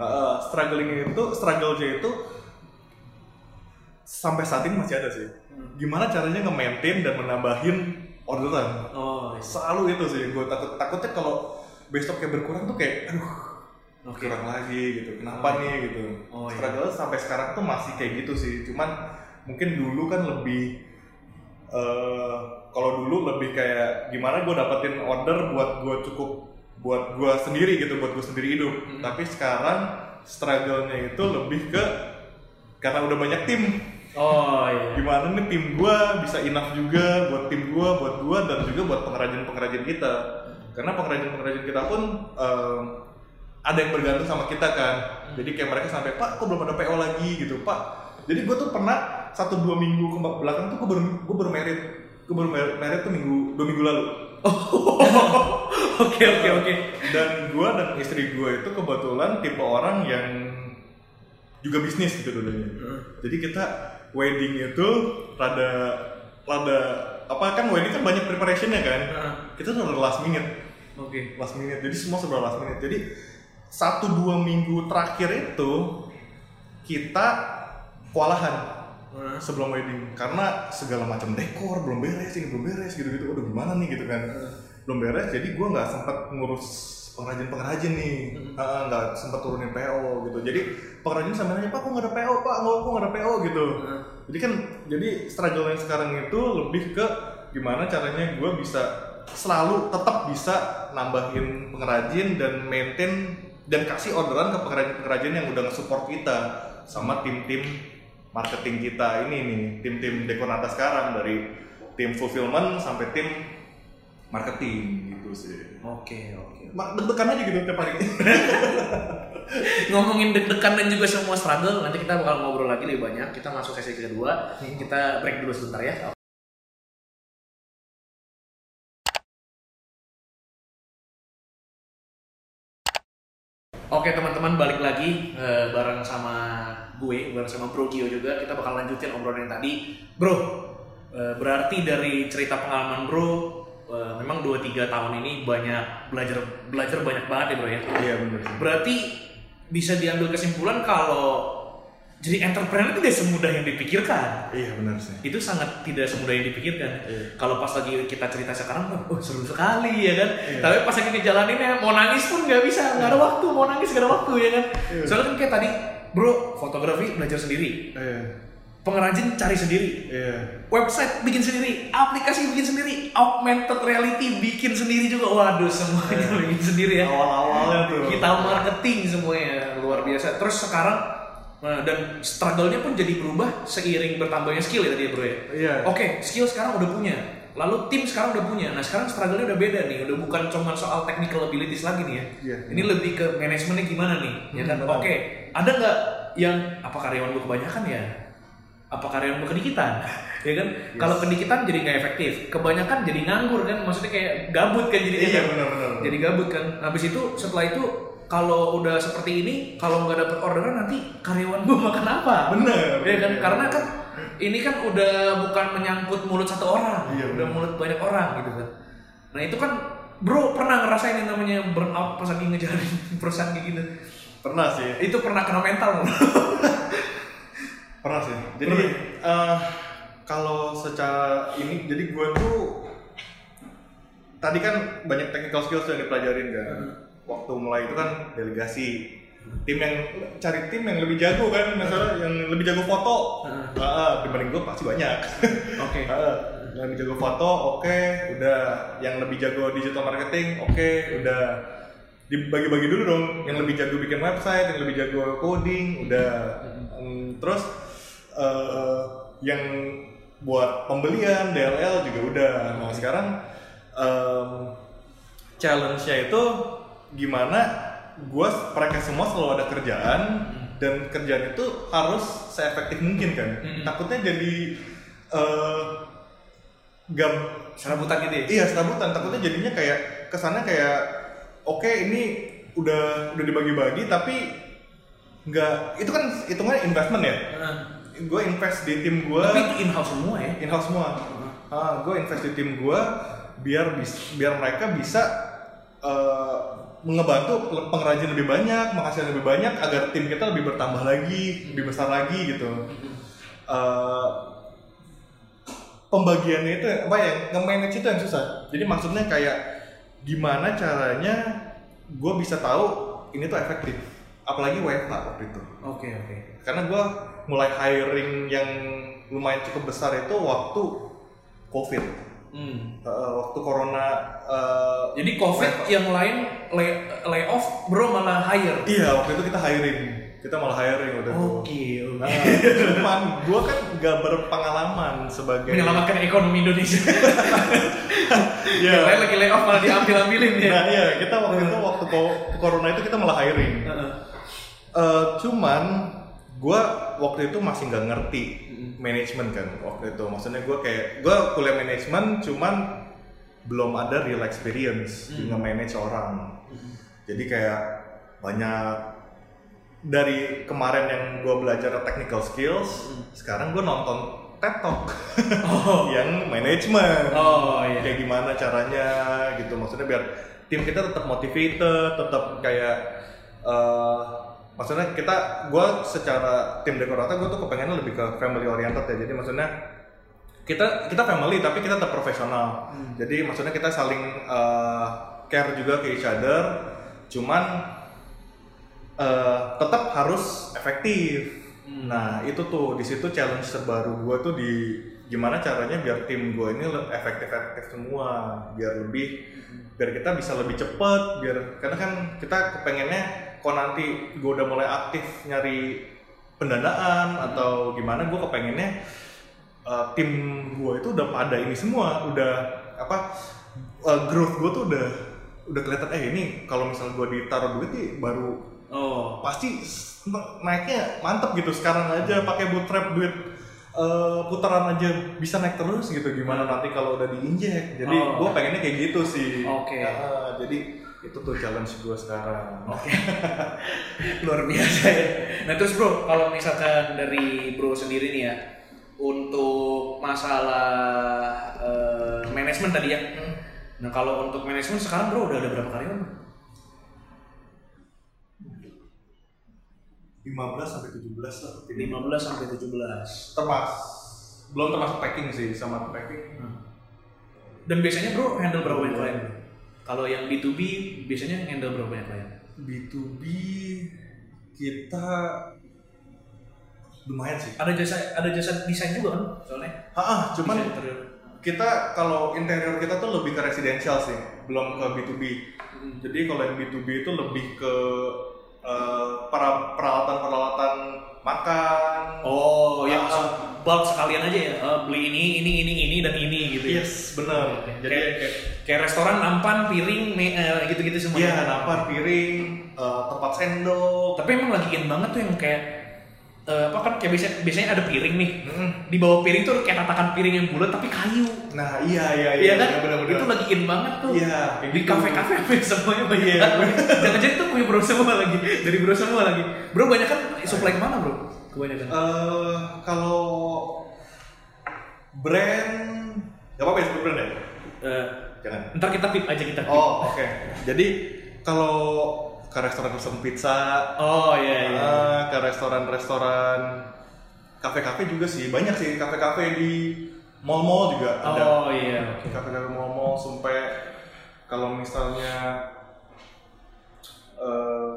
Speaker 2: Uh, struggling itu, struggle-nya itu sampai saat ini masih ada sih. Gimana caranya nge-maintain dan menambahin orderan?
Speaker 1: Oh, iya.
Speaker 2: Selalu itu sih, gue takut takutnya kalau besoknya berkurang tuh kayak, aduh,
Speaker 1: Oke.
Speaker 2: kurang lagi gitu. Kenapa
Speaker 1: Oh.
Speaker 2: nih gitu?
Speaker 1: Oh, iya.
Speaker 2: Struggle sampai sekarang tuh masih kayak gitu sih. Cuman mungkin dulu kan lebih eh kalau dulu lebih kayak gimana gue dapetin order buat gue cukup buat gue sendiri gitu buat gue sendiri hidup
Speaker 1: Hmm.
Speaker 2: tapi sekarang struggle-nya itu lebih ke karena udah banyak tim
Speaker 1: Oh iya.
Speaker 2: gimana nih tim gue bisa enough juga buat tim gue buat gue dan juga buat pengrajin pengrajin kita karena pengrajin pengrajin kita pun em, ada yang bergantung sama kita kan. Jadi kayak mereka sampai pak kok belum ada PO lagi? Gitu pak. Jadi gue tuh pernah satu dua minggu ke belakang tuh gue baru gue baru merit. Gue baru merit, tuh minggu dua minggu lalu.
Speaker 1: Oke oke oke.
Speaker 2: dan gue dan istri gue itu kebetulan tipe orang yang juga bisnis gitu dulunya. Jadi kita wedding itu rada rada apa kan wedding kan banyak preparationnya kan.
Speaker 1: Heeh.
Speaker 2: kita tuh rada last minute.
Speaker 1: Oke.
Speaker 2: last minute. Jadi semua serba last minute. Jadi satu dua minggu terakhir itu kita kewalahan sebelum wedding. Karena segala macam dekor belum beres ini belum beres gitu gitu udah gimana nih gitu kan. Belum beres jadi gue nggak sempat ngurus pengrajin pengrajin nih nggak sempat turunin PO gitu. Jadi pengrajin sama nanya pak kok nggak ada PO pak? Nggak kok nggak ada PO gitu.
Speaker 1: Heeh.
Speaker 2: jadi kan jadi struggle yang sekarang itu lebih ke gimana caranya gue bisa selalu tetap bisa nambahin pengrajin dan maintain dan kasih orderan ke pengrajin-pengrajin yang udah nge-support kita sama tim-tim marketing kita ini nih tim-tim Dekonata sekarang dari tim fulfillment sampai tim marketing gitu sih
Speaker 1: Oke oke.
Speaker 2: Ma- deg-degan aja gitu tiap hari
Speaker 1: Ngomongin deg-degan dan juga semua struggle, nanti kita bakal ngobrol lagi lebih banyak. Kita masuk sesi kedua. Kita break dulu sebentar ya. Oke teman-teman balik lagi eh, bareng sama gue, bareng sama Bro Gio juga. Kita bakal lanjutin obrolan yang tadi. Bro, eh, berarti dari cerita pengalaman Bro, eh, memang 2-3 tahun ini banyak belajar belajar banyak banget ya Bro ya.
Speaker 2: iya bener sih
Speaker 1: Berarti bisa diambil kesimpulan kalau jadi entrepreneur tidak semudah yang dipikirkan.
Speaker 2: iya bener sih
Speaker 1: Itu sangat tidak semudah yang dipikirkan.
Speaker 2: Iya.
Speaker 1: Kalau pas lagi kita cerita sekarang, oh seru sekali ya kan.
Speaker 2: Iya.
Speaker 1: Tapi pas lagi ngejalanin ya mau nangis pun nggak bisa, nggak ada waktu mau nangis nggak ada waktu ya kan.
Speaker 2: Iya.
Speaker 1: Soalnya kan kayak tadi, bro fotografi belajar sendiri,
Speaker 2: iya
Speaker 1: pengrajin cari sendiri,
Speaker 2: iya
Speaker 1: website bikin sendiri, aplikasi bikin sendiri, augmented reality bikin sendiri juga. Waduh semuanya
Speaker 2: Iya.
Speaker 1: bikin sendiri ya
Speaker 2: awal-awalnya tuh
Speaker 1: digital marketing semuanya luar biasa. Terus sekarang nah, dan struggle-nya pun jadi berubah seiring bertambahnya skill ya tadi ya bro ya.
Speaker 2: iya
Speaker 1: Oke, skill sekarang udah punya. Lalu tim sekarang udah punya. Nah sekarang struggle-nya udah beda nih. Udah bukan cuma soal technical abilities lagi nih ya.
Speaker 2: Iya.
Speaker 1: Ini lebih ke manajemennya gimana nih, ya kan?
Speaker 2: Hmm, benar.
Speaker 1: Oke, ada nggak yang apa karyawan gue kebanyakan ya? Apa karyawan gue kedikitan? ya kan? Kalau kedikitan jadi nggak efektif. Kebanyakan jadi nganggur kan? Maksudnya kayak gabut kan jadi
Speaker 2: iya bener-bener
Speaker 1: jadi gabut kan habis itu setelah itu kalau udah seperti ini kalau nggak dapet orderan nanti karyawan gue makan apa
Speaker 2: Bener.
Speaker 1: ya kan karena kan ini kan udah bukan menyangkut mulut satu orang
Speaker 2: Iya,
Speaker 1: udah
Speaker 2: bener.
Speaker 1: mulut banyak orang gitu kan nah itu kan bro pernah ngerasain yang namanya burnout pas lagi ngejalanin perusahaan kayak gitu
Speaker 2: pernah sih
Speaker 1: itu pernah kena mental?
Speaker 2: Pernah sih. Jadi eh, kalau secara ini, jadi gue tuh tadi kan banyak technical skills yang dipelajarin kan. Waktu mulai itu kan delegasi, tim yang cari tim yang lebih jago kan misalnya yang lebih jago foto.
Speaker 1: Heeh.
Speaker 2: Ah, dibanding gue pasti banyak.
Speaker 1: Oke.
Speaker 2: Ah, yang lebih jago foto oke udah. Yang lebih jago digital marketing oke udah. Dibagi-bagi dulu dong yang lebih jago bikin website yang lebih jago coding udah. Hmm, terus eh, yang buat pembelian DLL juga udah. Nah sekarang em, challenge-nya itu gimana gue mereka semua selalu ada kerjaan dan kerjaan itu harus seefektif mungkin kan
Speaker 1: Mm-mm.
Speaker 2: takutnya jadi eh gam
Speaker 1: Serabutan gitu ya?
Speaker 2: iya serabutan takutnya jadinya kayak kesannya kayak oke ini udah udah dibagi-bagi tapi nggak itu kan hitungannya investment ya
Speaker 1: Heeh.
Speaker 2: gue invest di tim gue
Speaker 1: Tapi itu in-house semua ya?
Speaker 2: in-house semua ah, gue invest di tim gue biar bis, biar mereka bisa eh, ngebantu pengrajin lebih banyak menghasilkan lebih banyak agar tim kita lebih bertambah lagi lebih besar lagi gitu. Eh, pembagiannya itu apa ya nge-manage itu yang susah. Jadi maksudnya kayak gimana caranya gue bisa tahu ini tuh efektif. Apalagi WFH waktu itu.
Speaker 1: Oke, oke.
Speaker 2: karena gue mulai hiring yang lumayan cukup besar itu waktu covid
Speaker 1: Hmm.
Speaker 2: Eh, waktu corona eh,
Speaker 1: Jadi COVID yang lain lay, lay off, bro malah hire.
Speaker 2: iya waktu itu kita hiring kita malah hiring udah
Speaker 1: Oke, oke.
Speaker 2: Nah, cuman gue kan gak berpengalaman sebagai
Speaker 1: Menyelamatkan ekonomi Indonesia.
Speaker 2: Iya.
Speaker 1: Yang lain lagi lay off malah diambil-ambilin ya.
Speaker 2: Nah iya kita waktu itu waktu co- corona itu kita malah hiring. Eh, cuman gue waktu itu masih nggak ngerti manajemen kan waktu itu. Maksudnya gue kayak gue kuliah manajemen cuman belum ada real experience di nge-manage orang. Jadi kayak banyak dari kemarin yang gue belajar technical skills, sekarang gue nonton TED Talk
Speaker 1: Oh.
Speaker 2: yang manajemen.
Speaker 1: Oh, iya.
Speaker 2: Kayak gimana caranya gitu. Maksudnya biar tim kita tetap motivated, tetap kayak eh, maksudnya kita gue secara tim dekorata gue tuh kepengennya lebih ke family oriented ya. Jadi maksudnya kita kita family tapi kita tetap profesional. Jadi maksudnya kita saling eh, care juga ke each other. Cuman eh, tetap harus efektif. Nah itu tuh di situ challenge terbaru gue tuh di gimana caranya biar tim gue ini le- efektif-efektif semua, biar lebih biar kita bisa lebih cepet, biar karena kan kita kepengennya kok nanti gue udah mulai aktif nyari pendanaan atau gimana gue kepengennya eh, tim gue itu udah pada ini semua, udah apa eh, growth gue tuh udah udah kelihatan eh ini kalau misalnya gue ditaruh duit nih baru
Speaker 1: Oh.
Speaker 2: pasti naiknya mantep gitu sekarang aja pakai bootstrap duit eh, putaran aja bisa naik terus gitu gimana nanti kalau udah diinjek jadi
Speaker 1: Oh.
Speaker 2: gue pengennya kayak gitu sih
Speaker 1: Oke.
Speaker 2: Ya, jadi itu tuh challenge gue sekarang
Speaker 1: Oke. Luar biasa ya. Nah, terus Bro, kalau misalkan dari Bro sendiri nih ya untuk masalah eh, manajemen tadi ya. Nah, kalau untuk manajemen sekarang Bro udah ada berapa karyawan?
Speaker 2: 15 sampai 17 lah
Speaker 1: 15 sampai 17.
Speaker 2: termas belum termasuk packing sih sama packing
Speaker 1: Dan biasanya Bro handle berapa banyak klien? Kalau yang B2B biasanya handle berapa banyak klien?
Speaker 2: B2B kita lumayan sih
Speaker 1: Ada jasa ada jasa desain juga kan soalnya.
Speaker 2: ah ah, cuman kita kalau interior kita tuh lebih ke residential sih, belum ke B2B. Jadi kalau yang B2B itu lebih ke para peralatan-peralatan makan.
Speaker 1: Oh, yang
Speaker 2: Ah.
Speaker 1: bulk sekalian aja ya. Eh, beli ini, ini, ini, ini dan ini gitu ya.
Speaker 2: Yes, benar. Jadi
Speaker 1: kayak, kayak restoran nampan, piring, eh, gitu-gitu semua.
Speaker 2: Iya, nampan piring, eh, tempat sendok.
Speaker 1: Tapi emang lagi in banget tuh yang kayak eh, apa kan kayak biasa, biasanya ada piring nih.
Speaker 2: Mm.
Speaker 1: Di bawah piring tuh kayak tatakan piring yang bulat tapi kayu.
Speaker 2: Nah, iya iya
Speaker 1: Iya kan?
Speaker 2: benar-benar.
Speaker 1: Itu lagi in banget tuh.
Speaker 2: Iya, kayak
Speaker 1: Di
Speaker 2: gitu.
Speaker 1: kafe-kafe hampir semuanya banyak.
Speaker 2: Iya.
Speaker 1: banget. Jangan-jangan tuh punya bro semua lagi. Dari bro semua lagi. Bro banyak kan supply ke mana bro? Kebanyakan.
Speaker 2: Eh, kalau brand, gak apa-apa ya sebut brand ya? Jangan.
Speaker 1: ntar kita pip aja kita pip.
Speaker 2: Oh, oke. Jadi kalau ke restoran-restoran pizza,
Speaker 1: Oh iya iya.
Speaker 2: ah, ke restoran-restoran, kafe-kafe juga sih banyak sih kafe-kafe di mall-mall juga ada.
Speaker 1: Oh iya. oke.
Speaker 2: Kafe-kafe mall-mall sampai kalau misalnya eh,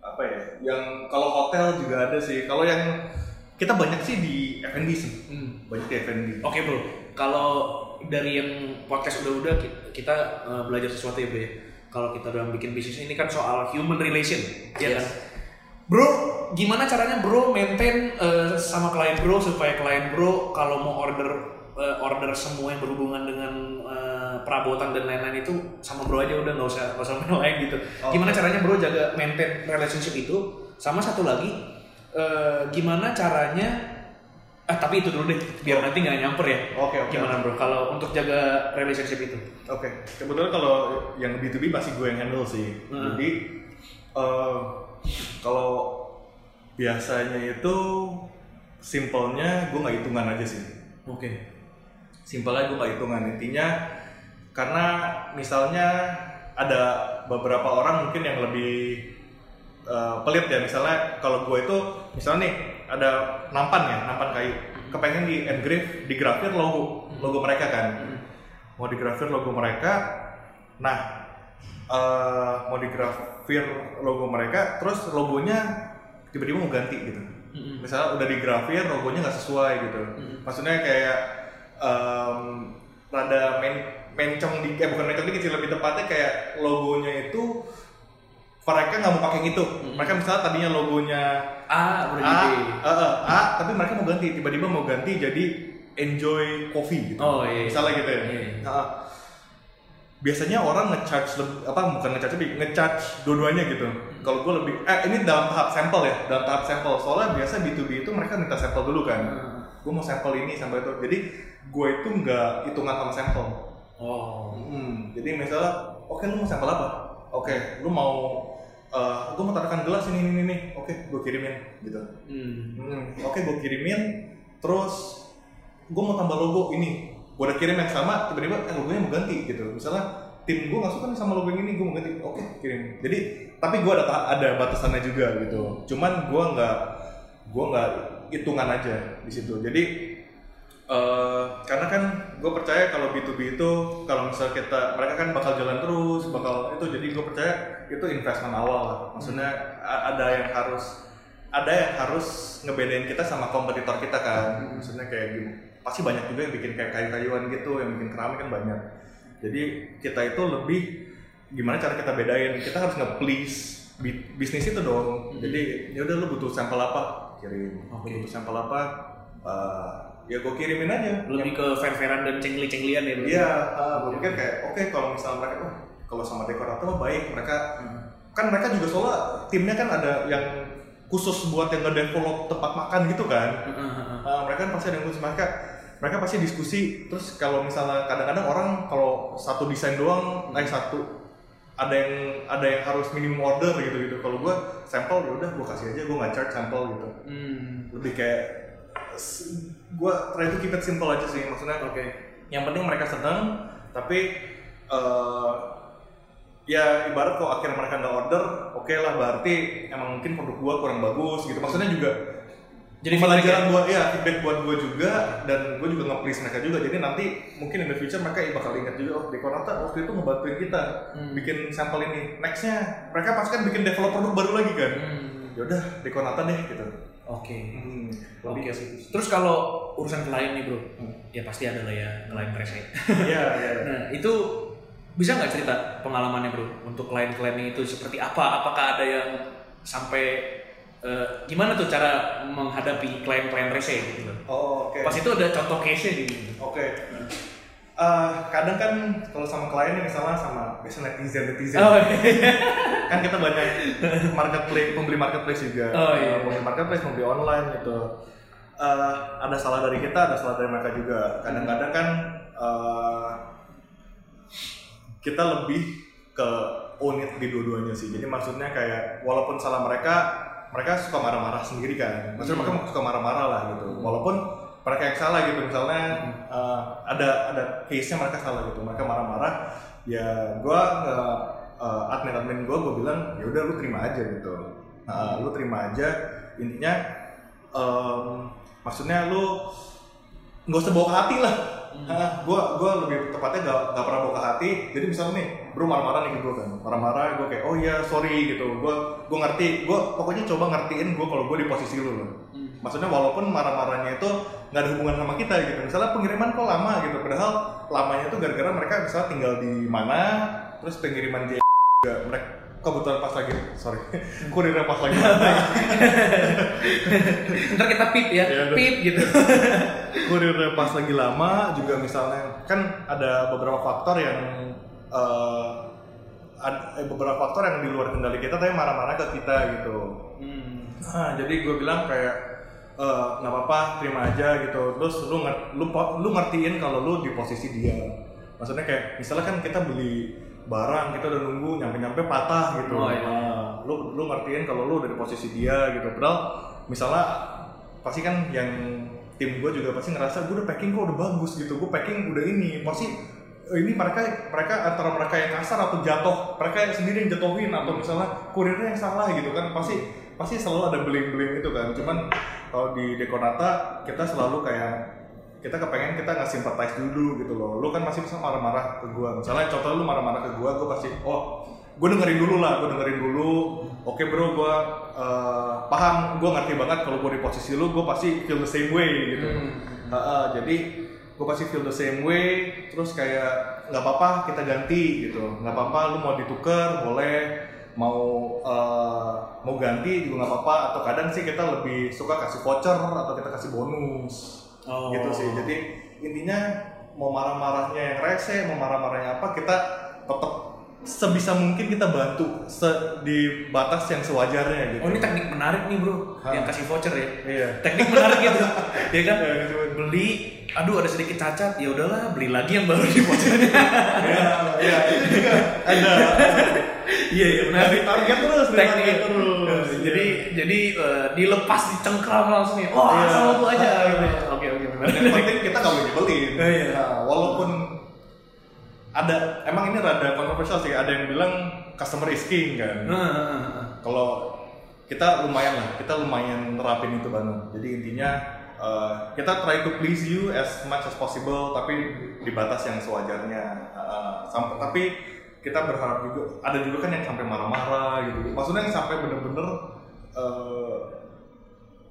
Speaker 2: apa ya yang kalau hotel juga ada sih kalau yang kita banyak sih di F&B sih
Speaker 1: Hmm.
Speaker 2: banyak di F&B
Speaker 1: Oke bro, kalau dari yang podcast udah-udah ki- kita eh, belajar sesuatu ya bro ya. Kalau kita dalam bikin bisnis ini kan soal human relation, ya
Speaker 2: Yes.
Speaker 1: kan? Bro, gimana caranya bro maintain eh, sama klien bro supaya klien bro kalau mau order eh, order semua yang berhubungan dengan eh, perabotan dan lain-lain itu sama bro aja udah nggak usah nggak usah lain gitu.
Speaker 2: Oh.
Speaker 1: Gimana caranya bro jaga maintain relationship itu? Sama satu lagi, eh, gimana caranya Ah tapi itu dulu deh, biar nanti nggak nyamper ya.
Speaker 2: Oke, oke.
Speaker 1: Gimana bro? Kalau untuk jaga relationship itu?
Speaker 2: Oke, kebetulan kalau yang B2B masih gue yang handle sih.
Speaker 1: Hmm.
Speaker 2: Jadi eh, kalau biasanya itu simpelnya gue nggak hitungan aja sih.
Speaker 1: Oke.
Speaker 2: Simpelnya gue nggak hitungan intinya karena misalnya ada beberapa orang mungkin yang lebih eh, pelit ya misalnya kalau gue itu misalnya nih ada nampan ya nampan kayu. Kepengen di engrave digrafir logo logo mereka kan. Mau digrafir logo mereka nah eh, mau digrafir logo mereka terus logonya tiba-tiba mau ganti gitu. Misalnya udah digrafir logonya nggak sesuai gitu. Maksudnya kayak em, rada men mencong di eh bukan mencong dikit sih lebih tepatnya kayak logonya itu mereka nggak mau pakai yang itu
Speaker 1: Mm.
Speaker 2: mereka misalnya tadinya logonya A,
Speaker 1: jadi.
Speaker 2: eh, eh, A, tapi mereka mau ganti tiba-tiba mau ganti jadi enjoy coffee gitu
Speaker 1: Oh, iya, iya.
Speaker 2: misalnya gitu ya
Speaker 1: Iya.
Speaker 2: Nah, biasanya orang ngecharge apa bukan ngecharge tapi ngecharge dua-duanya gitu kalau gue lebih eh ini dalam tahap sampel ya dalam tahap sampel soalnya biasa B2B itu mereka minta sampel dulu kan
Speaker 1: Hmm.
Speaker 2: gue mau sampel ini sampel itu jadi gue itu nggak hitungan sama sampel
Speaker 1: Oh.
Speaker 2: Hmm, jadi misalnya oke lu mau sampel apa oke lu mau eh gue mau taruhkan gelas ini ini ini. Oke gue kirimin gitu.
Speaker 1: Hmm.
Speaker 2: Hmm, oke gue kirimin terus gue mau tambah logo ini. Gue udah kirim yang sama tiba-tiba eh, logonya mau ganti gitu. Misalnya tim gue nggak suka nih sama logo yang ini gue mau ganti. Oke kirim. Jadi tapi gue ada ada batasannya juga gitu. Cuman gue nggak gue nggak hitungan aja di situ. Jadi eh, karena kan gue percaya kalau B2B itu kalau misal kita mereka kan bakal jalan terus bakal itu. Jadi gue percaya itu investment awal lah. Maksudnya a- ada yang harus ada yang harus ngebedain kita sama kompetitor kita kan. Maksudnya kayak gini pasti banyak juga yang bikin kayak kayu-kayuan gitu yang bikin keramik kan banyak. Jadi kita itu lebih gimana cara kita bedain? Kita harus nge-please bi- bisnis itu dong. Jadi ya udah lu butuh sampel apa? Kirim.
Speaker 1: Oke.
Speaker 2: butuh sampel apa? Eh, ya gue kirimin aja
Speaker 1: Lebih ke fair-fairan dan cengli-cenglian ya?
Speaker 2: Iya, uh, gue pikir kayak oke kalau misalnya mereka wah, kalau sama dekorator mah baik mereka kan mereka juga soalnya timnya kan ada yang khusus buat yang ngedevelop tempat makan gitu kan. Uh, mereka kan pasti ada yang khusus mereka mereka pasti diskusi terus kalau misalnya kadang-kadang orang kalau satu desain doang naik satu ada yang ada yang harus minimum order gitu gitu kalau gue sampel ya udah gue kasih aja gue nggak charge sampel gitu
Speaker 1: Hmm.
Speaker 2: lebih kayak gue try to keep it simple aja sih maksudnya
Speaker 1: Oke.
Speaker 2: yang penting mereka senang tapi eh, ya ibarat kalau akhirnya mereka nggak order oke lah berarti emang mungkin produk gua kurang bagus gitu maksudnya juga
Speaker 1: Jadi
Speaker 2: pelajaran buat ya feedback buat gua juga dan gua juga nge-please mereka juga jadi nanti mungkin in the future mereka bakal ingat juga oh Dekorata waktu itu ngebantuin kita
Speaker 1: Hmm.
Speaker 2: bikin sampel ini nextnya mereka pasti kan bikin develop produk baru lagi kan
Speaker 1: Hmm.
Speaker 2: yaudah Dekorata deh gitu
Speaker 1: Oke.
Speaker 2: hmm,
Speaker 1: Oke.
Speaker 2: lebih ke situ
Speaker 1: Terus kalau urusan klien nih bro, ya pasti ada lah ya klien rese.
Speaker 2: iya iya
Speaker 1: Nah itu bisa nggak cerita pengalamannya bro untuk klien-kliennya itu seperti apa? Apakah ada yang sampai eh, gimana tuh cara menghadapi klien-klien rese gitu
Speaker 2: oh oke
Speaker 1: Pas itu ada contoh case-nya gitu.
Speaker 2: Oke. Eh, kadang kan kalau sama klien nih misalnya sama biasa netizen netizen.
Speaker 1: Oh iya.
Speaker 2: kan kita banyak marketplace pembeli marketplace juga.
Speaker 1: Oh, iya.
Speaker 2: Eh, pembeli marketplace pembeli online gitu. Eh, ada salah dari kita ada salah dari mereka juga. Kadang-kadang kan eh, kita lebih ke own it di dua-duanya sih. Jadi maksudnya kayak walaupun salah mereka mereka suka marah-marah sendiri kan. Maksudnya mereka suka marah-marah lah gitu. Walaupun mereka yang salah gitu. Misalnya eh, ada ada case nya mereka salah gitu. Mereka marah-marah. Ya gua nggak eh, admin admin gua gua bilang ya udah lu terima aja gitu. Nah, lu terima aja. Intinya em, maksudnya lu nggak usah bawa ke hati lah. Hah, gua gua lebih tepatnya gak, gak pernah bawa ke hati. Jadi misalnya nih, bro marah-marah nih gua kan. Marah-marah gua kayak oh iya sorry gitu. Gua gua ngerti. Gua pokoknya coba ngertiin gua kalau gua di posisi lu loh. Maksudnya walaupun marah-marahnya itu nggak ada hubungan sama kita gitu. Misalnya pengiriman kok lama gitu. Padahal lamanya itu gara-gara mereka misalnya tinggal di mana, terus pengiriman J juga mereka kebetulan pas lagi sorry kurirnya pas lagi
Speaker 1: Ntar kita pip ya,
Speaker 2: bener.
Speaker 1: pip gitu.
Speaker 2: kurirnya pas lagi lama juga misalnya kan ada beberapa faktor yang eh, ad- eh, beberapa faktor yang di luar kendali kita tapi marah-marah ke kita gitu.
Speaker 1: Hmm.
Speaker 2: nah, jadi gue bilang kayak eh, nggak apa-apa terima aja gitu. Terus lu lu lu ngertiin kalau lu di posisi dia. Maksudnya kayak misalnya kan kita beli barang kita udah nunggu nyampe-nyampe patah gitu.
Speaker 1: Oh, iya.
Speaker 2: Nah, lu lu ngertiin kalau lu udah di posisi dia gitu. Padahal misalnya pasti kan yang tim gue juga pasti ngerasa gue udah packing kok udah bagus gitu. Gue packing udah ini pasti ini mereka mereka antara mereka yang kasar atau jatuh mereka yang sendiri yang jatuhin atau misalnya kurirnya yang salah gitu kan pasti pasti selalu ada beling-beling itu kan. Cuman kalau di Dekonata kita selalu kayak kita kepengen kita nggak sympathize dulu gitu loh. Lu kan masih bisa marah-marah ke gua. Misalnya contoh lu marah-marah ke gua gua pasti oh gue dengerin dulu lah gue dengerin dulu. Oke bro gue eh, paham gue ngerti banget kalau gue di posisi lu gue pasti feel the same way gitu.
Speaker 1: Hmm.
Speaker 2: Ha, ha, jadi gue pasti feel the same way. Terus kayak nggak apa-apa kita ganti gitu. Nggak apa-apa lu mau ditukar boleh. Mau eh, mau ganti juga nggak apa-apa. Atau kadang sih kita lebih suka kasih voucher atau kita kasih bonus.
Speaker 1: Oh.
Speaker 2: gitu sih. Jadi intinya mau marah-marahnya yang rese mau marah-marahnya apa kita tetap sebisa mungkin kita bantu se- di batas yang sewajarnya gitu
Speaker 1: Oh ini teknik menarik nih bro,
Speaker 2: Hah.
Speaker 1: yang kasih voucher ya.
Speaker 2: iya
Speaker 1: Teknik menarik gitu, ya kan?
Speaker 2: Iya, gitu.
Speaker 1: Beli, aduh ada sedikit cacat, ya udahlah beli lagi yang baru di vouchernya.
Speaker 2: Iya, iya, itu juga ada.
Speaker 1: Iya iya benar.
Speaker 2: Dari target terus,
Speaker 1: Teknik
Speaker 2: target terus.
Speaker 1: Jadi jadi eh, dilepas dicengkram langsung ya. Wah
Speaker 2: Iya.
Speaker 1: sama gua aja gitu. ya. Oke oke benar.
Speaker 2: Yang penting kita nggak boleh nyebelin.
Speaker 1: Iya.
Speaker 2: Nah, walaupun ada, emang ini rada kontroversial sih. Ada yang bilang customer is king kan.
Speaker 1: Nah,
Speaker 2: Kalau kita lumayan lah, kita lumayan nerapin itu banget. Jadi intinya uh, kita try to please you as much as possible, tapi di batas yang sewajarnya. Uh, sampai, tapi kita berharap juga ada juga kan yang sampai marah-marah gitu. Maksudnya yang sampai bener-bener uh,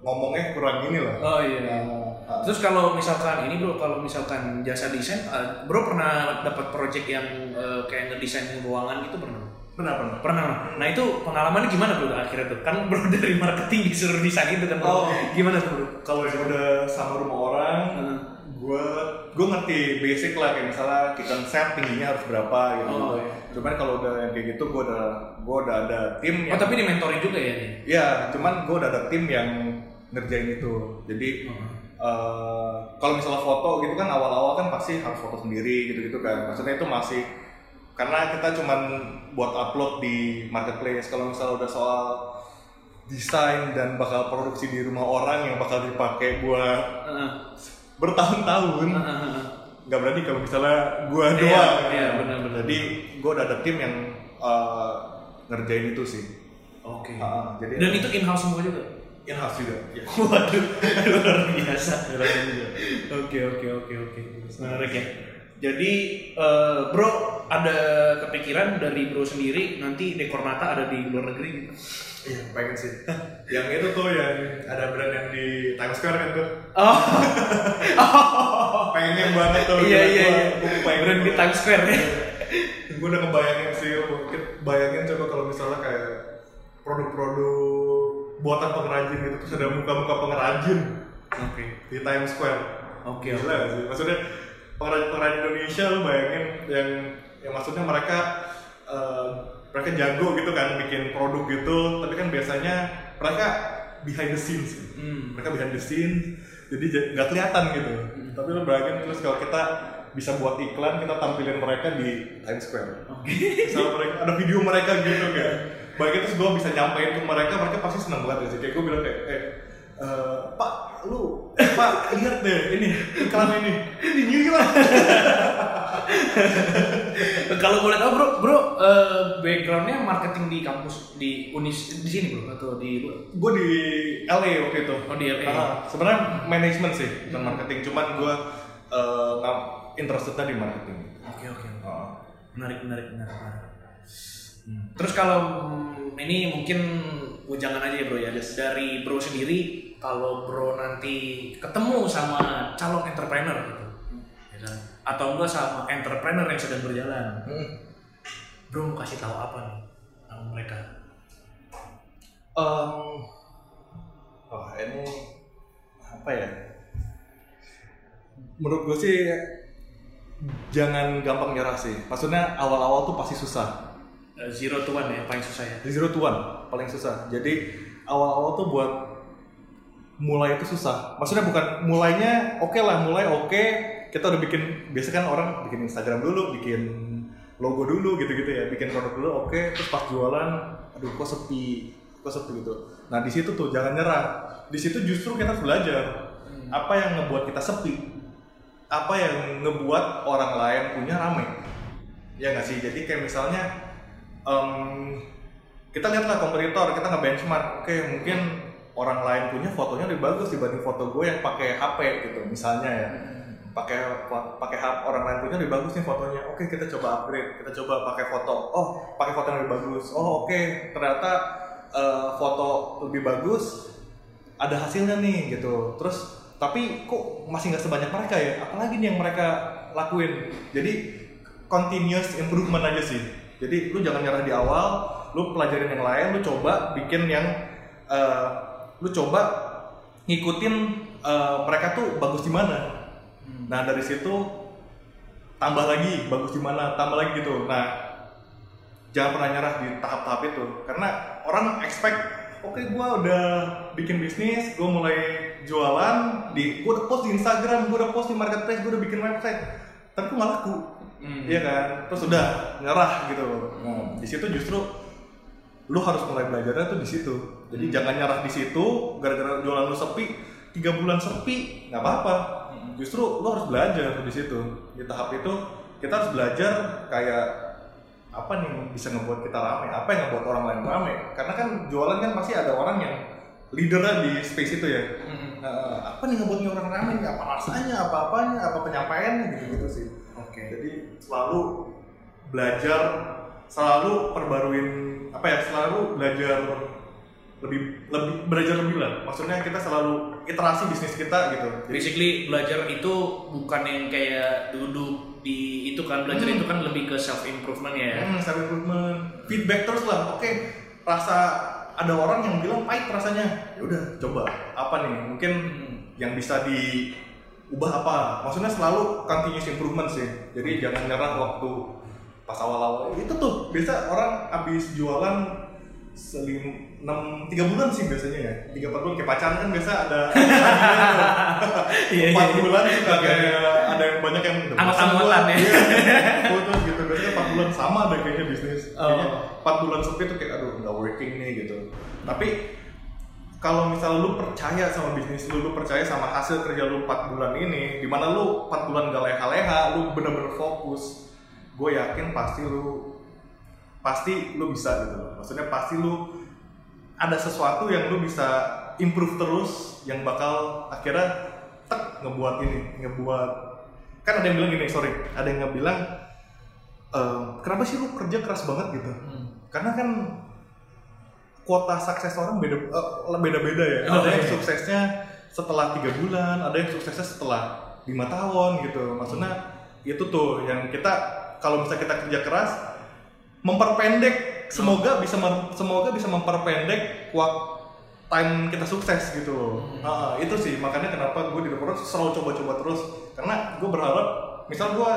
Speaker 2: ngomongnya kurang ini lah.
Speaker 1: Oh iya.
Speaker 2: Uh,
Speaker 1: Terus kalau misalkan ini bro, kalau misalkan jasa desain, eh, bro pernah dapat project yang eh, kayak ngedesain ruangan gitu pernah?
Speaker 2: benar benar.
Speaker 1: Pernah. Nah itu pengalamannya gimana bro akhirnya tuh? Kan bro dari marketing disuruh desain itu kan bro.
Speaker 2: Oh.
Speaker 1: Gimana tuh bro?
Speaker 2: Kalau yang udah sama rumah orang,
Speaker 1: Heeh.
Speaker 2: gue gue ngerti basic lah kayak misalnya kitchen set tingginya harus berapa gitu.
Speaker 1: Oh, iya.
Speaker 2: Cuman kalau udah yang kayak gitu gue udah gue udah ada tim
Speaker 1: Oh
Speaker 2: yang
Speaker 1: tapi di mentoring juga ya nih?
Speaker 2: ya cuman gue udah ada tim yang ngerjain itu. Jadi eh, kalau misalnya foto gitu kan awal-awal kan pasti harus foto sendiri gitu-gitu kan. Maksudnya itu masih karena kita cuman buat upload di marketplace. Kalau misalnya udah soal desain dan bakal produksi di rumah orang yang bakal dipakai buat
Speaker 1: Heeh.
Speaker 2: bertahun-tahun nggak berarti kalau misalnya gua
Speaker 1: Iya,
Speaker 2: doang
Speaker 1: iya, benar-benar.
Speaker 2: jadi gua udah ada tim yang uh, ngerjain itu sih
Speaker 1: Oke.
Speaker 2: Ah, jadi
Speaker 1: Dan itu in house semua juga?
Speaker 2: In house juga ya.
Speaker 1: Waduh, luar biasa. Oke oke oke oke. Menarik ya. Jadi eh, bro ada kepikiran dari bro sendiri nanti Dekornata ada di luar negeri gitu?
Speaker 2: iya pengen sih yang itu tuh yang ada brand yang di Times Square kan tuh
Speaker 1: Oh,
Speaker 2: pengen banget tuh
Speaker 1: iya iya iya.
Speaker 2: pengen
Speaker 1: Brand di Times Square ya.
Speaker 2: gue udah ngebayangin sih mungkin bayangin coba kalau misalnya kayak produk-produk buatan pengrajin gitu terus ada muka-muka pengrajin
Speaker 1: Oke.
Speaker 2: di Times Square
Speaker 1: Oke.
Speaker 2: Gila gak sih? Maksudnya pengrajin-pengrajin Indonesia lu bayangin yang yang maksudnya mereka eh, mereka jago gitu kan bikin produk gitu, tapi kan biasanya mereka behind the scenes.
Speaker 1: Hmm.
Speaker 2: Mereka behind the scenes, jadi nggak kelihatan gitu. Tapi lu bayangin terus kalau kita bisa buat iklan, kita tampilin mereka di Times Square.
Speaker 1: Oke.
Speaker 2: Misalnya mereka ada video mereka gitu kan. Bayangin terus gue bisa nyampein ke mereka, mereka pasti seneng banget sih. Kayak gue bilang kayak, eh, eh, Pak, lu, Pak, lihat deh ini iklan ini di New York.
Speaker 1: Kalau boleh tahu bro, bro eh, backgroundnya marketing di kampus di unis di sini bro atau di
Speaker 2: gue di LA waktu itu.
Speaker 1: Oh, di LA.
Speaker 2: Sebenarnya manajemen sih, bukan marketing. Cuman gue uh, interestednya di marketing.
Speaker 1: Oke oke.
Speaker 2: Uh,
Speaker 1: Menarik menarik menarik. menarik. Hmm. Terus kalau hmm, ini mungkin ujangan aja ya bro ya dari bro sendiri kalau bro nanti ketemu sama calon entrepreneur gitu ya kan? atau enggak sama entrepreneur yang sedang berjalan
Speaker 2: hmm.
Speaker 1: bro mau kasih tahu apa nih sama mereka
Speaker 2: Um, oh ini apa ya? Menurut gue sih jangan gampang nyerah sih. Maksudnya awal-awal tuh pasti susah.
Speaker 1: Eh, zero to one ya paling susah ya
Speaker 2: Zero to one paling susah. Jadi awal-awal tuh buat mulai itu susah. Maksudnya bukan mulainya oke lah, mulai oke. Kita udah bikin biasa kan orang bikin Instagram dulu, bikin logo dulu gitu-gitu ya, bikin produk dulu oke. Terus pas jualan, aduh kok sepi, kok sepi gitu. Nah di situ tuh jangan nyerah. Di situ justru kita harus belajar apa yang ngebuat kita sepi, apa yang ngebuat orang lain punya rame. Ya nggak sih. Jadi kayak misalnya em, kita lihatlah kompetitor, kita nge-benchmark, oke mungkin orang lain punya fotonya lebih bagus dibanding foto gue yang pakai HP gitu misalnya ya. Pakai pakai HP orang lain punya lebih bagus nih fotonya. Oke kita coba upgrade kita coba pakai foto. Oh pakai foto yang lebih bagus. Oh oke ternyata eh, foto lebih bagus ada hasilnya nih gitu. Terus tapi kok masih nggak sebanyak mereka ya? Apalagi nih yang mereka lakuin. Jadi continuous improvement aja sih jadi lu jangan nyerah di awal lu pelajarin yang lain lu coba bikin yang eh, lu coba ngikutin eh, mereka tuh bagus di mana. Nah dari situ tambah lagi bagus di mana tambah lagi gitu. Nah jangan pernah nyerah di tahap-tahap itu. Karena orang expect oke gua udah bikin bisnis gua mulai jualan di gua udah post di Instagram gua udah post di marketplace gua udah bikin website. Tapi kok nggak laku
Speaker 1: Hmm.
Speaker 2: Iya kan? Terus udah nyerah gitu. Nah, di situ justru lu harus mulai belajarnya tuh di situ. Jadi jangan nyerah di situ gara-gara jualan lu sepi tiga bulan sepi nggak apa-apa. Justru lu harus belajar di situ. Di tahap itu kita harus belajar kayak apa nih bisa ngebuat kita rame? Apa yang ngebuat orang lain rame? Karena kan jualan kan pasti ada orang yang leadernya di space itu ya.
Speaker 1: Hmm.
Speaker 2: Nah, apa nih ngebuatnya orang rame? Apa rasanya? Apa apanya apa penyampaiannya? Gitu gitu sih
Speaker 1: oke.
Speaker 2: Jadi selalu belajar selalu perbaruin apa ya selalu belajar lebih lebih belajar lebih lah. Maksudnya kita selalu iterasi bisnis kita gitu. Jadi
Speaker 1: basically belajar itu bukan yang kayak duduk di itu kan belajar
Speaker 2: Hmm.
Speaker 1: itu kan lebih ke self improvement ya.
Speaker 2: Hmm, self improvement feedback terus lah. Oke rasa ada orang yang bilang pahit rasanya. Ya udah coba. Apa nih? Mungkin
Speaker 1: Hmm.
Speaker 2: yang bisa diubah apa? Maksudnya selalu continuous improvement sih. Jadi jangan nyerah waktu pas awal-awal. Itu tuh biasa orang habis jualan selim enam tiga bulan sih biasanya ya. Tiga empat bulan. Kayak pacaran kan biasa ada
Speaker 1: Iya,
Speaker 2: empat
Speaker 1: iya.
Speaker 2: bulan suka kayak ada yang banyak yang
Speaker 1: Anggot-anggotan
Speaker 2: gua.
Speaker 1: ya.
Speaker 2: Iya, putus gitu. Biasanya empat bulan sama ada kayaknya bisnis.
Speaker 1: Oh.
Speaker 2: kayaknya empat bulan sepi tuh kayak aduh nggak working nih gitu. Tapi kalau misalnya lu percaya sama bisnis lu, lu percaya sama hasil kerja lu 4 bulan ini, di mana lu 4 bulan gak leha-leha, lu bener-bener fokus, gue yakin pasti lu pasti lu bisa gitu loh. Maksudnya pasti lu ada sesuatu yang lu bisa improve terus, yang bakal akhirnya tek ngebuat ini, ngebuat kan ada yang bilang gini, sorry, ada yang bilang "Eh, kenapa sih lu kerja keras banget gitu?
Speaker 1: Hmm.
Speaker 2: karena kan kuota sukses orang beda eh, beda-beda ya.
Speaker 1: Oh,
Speaker 2: ada yang
Speaker 1: iya.
Speaker 2: suksesnya setelah tiga bulan, ada yang suksesnya setelah lima tahun gitu. Maksudnya itu tuh yang kita kalau misalnya kita kerja keras memperpendek semoga bisa mem- semoga bisa memperpendek waktu time kita sukses gitu. Ah, itu sih makanya kenapa gue di Deportes selalu coba-coba terus karena gue berharap misal gue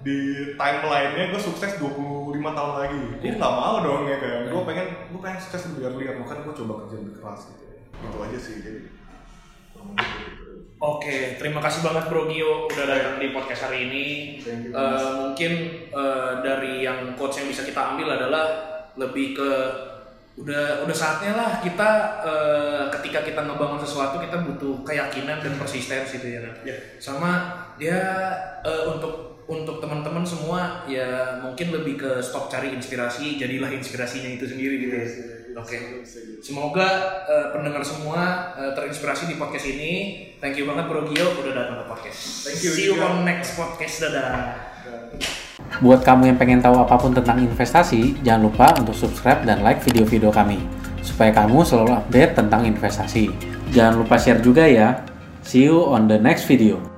Speaker 2: di timeline-nya gue sukses 25 tahun lagi gue nggak mau dong ya kan gue pengen gue pengen sukses lebih early makanya gue coba kerja lebih keras gitu itu aja sih jadi gitu.
Speaker 1: Oke, terima kasih banget Bro Gio udah datang di podcast hari ini.
Speaker 2: You, Mas.
Speaker 1: mungkin eh, dari yang quotes yang bisa kita ambil adalah lebih ke udah udah saatnya lah kita eh, ketika kita ngebangun sesuatu kita butuh keyakinan dan persistensi gitu ya kan.
Speaker 2: Ya.
Speaker 1: Sama ya eh, untuk untuk teman-teman semua ya mungkin lebih ke stop cari inspirasi jadilah inspirasinya itu sendiri gitu. ya. Oke. Semoga eh, pendengar semua eh, terinspirasi di podcast ini. Thank you banget Bro Gio udah datang ke podcast.
Speaker 2: Thank you
Speaker 1: See you on next podcast. Dadah.
Speaker 3: Buat kamu yang pengen tahu apa pun tentang investasi, jangan lupa untuk subscribe dan like video-video kami supaya kamu selalu update tentang investasi. Jangan lupa share juga ya. See you on the next video.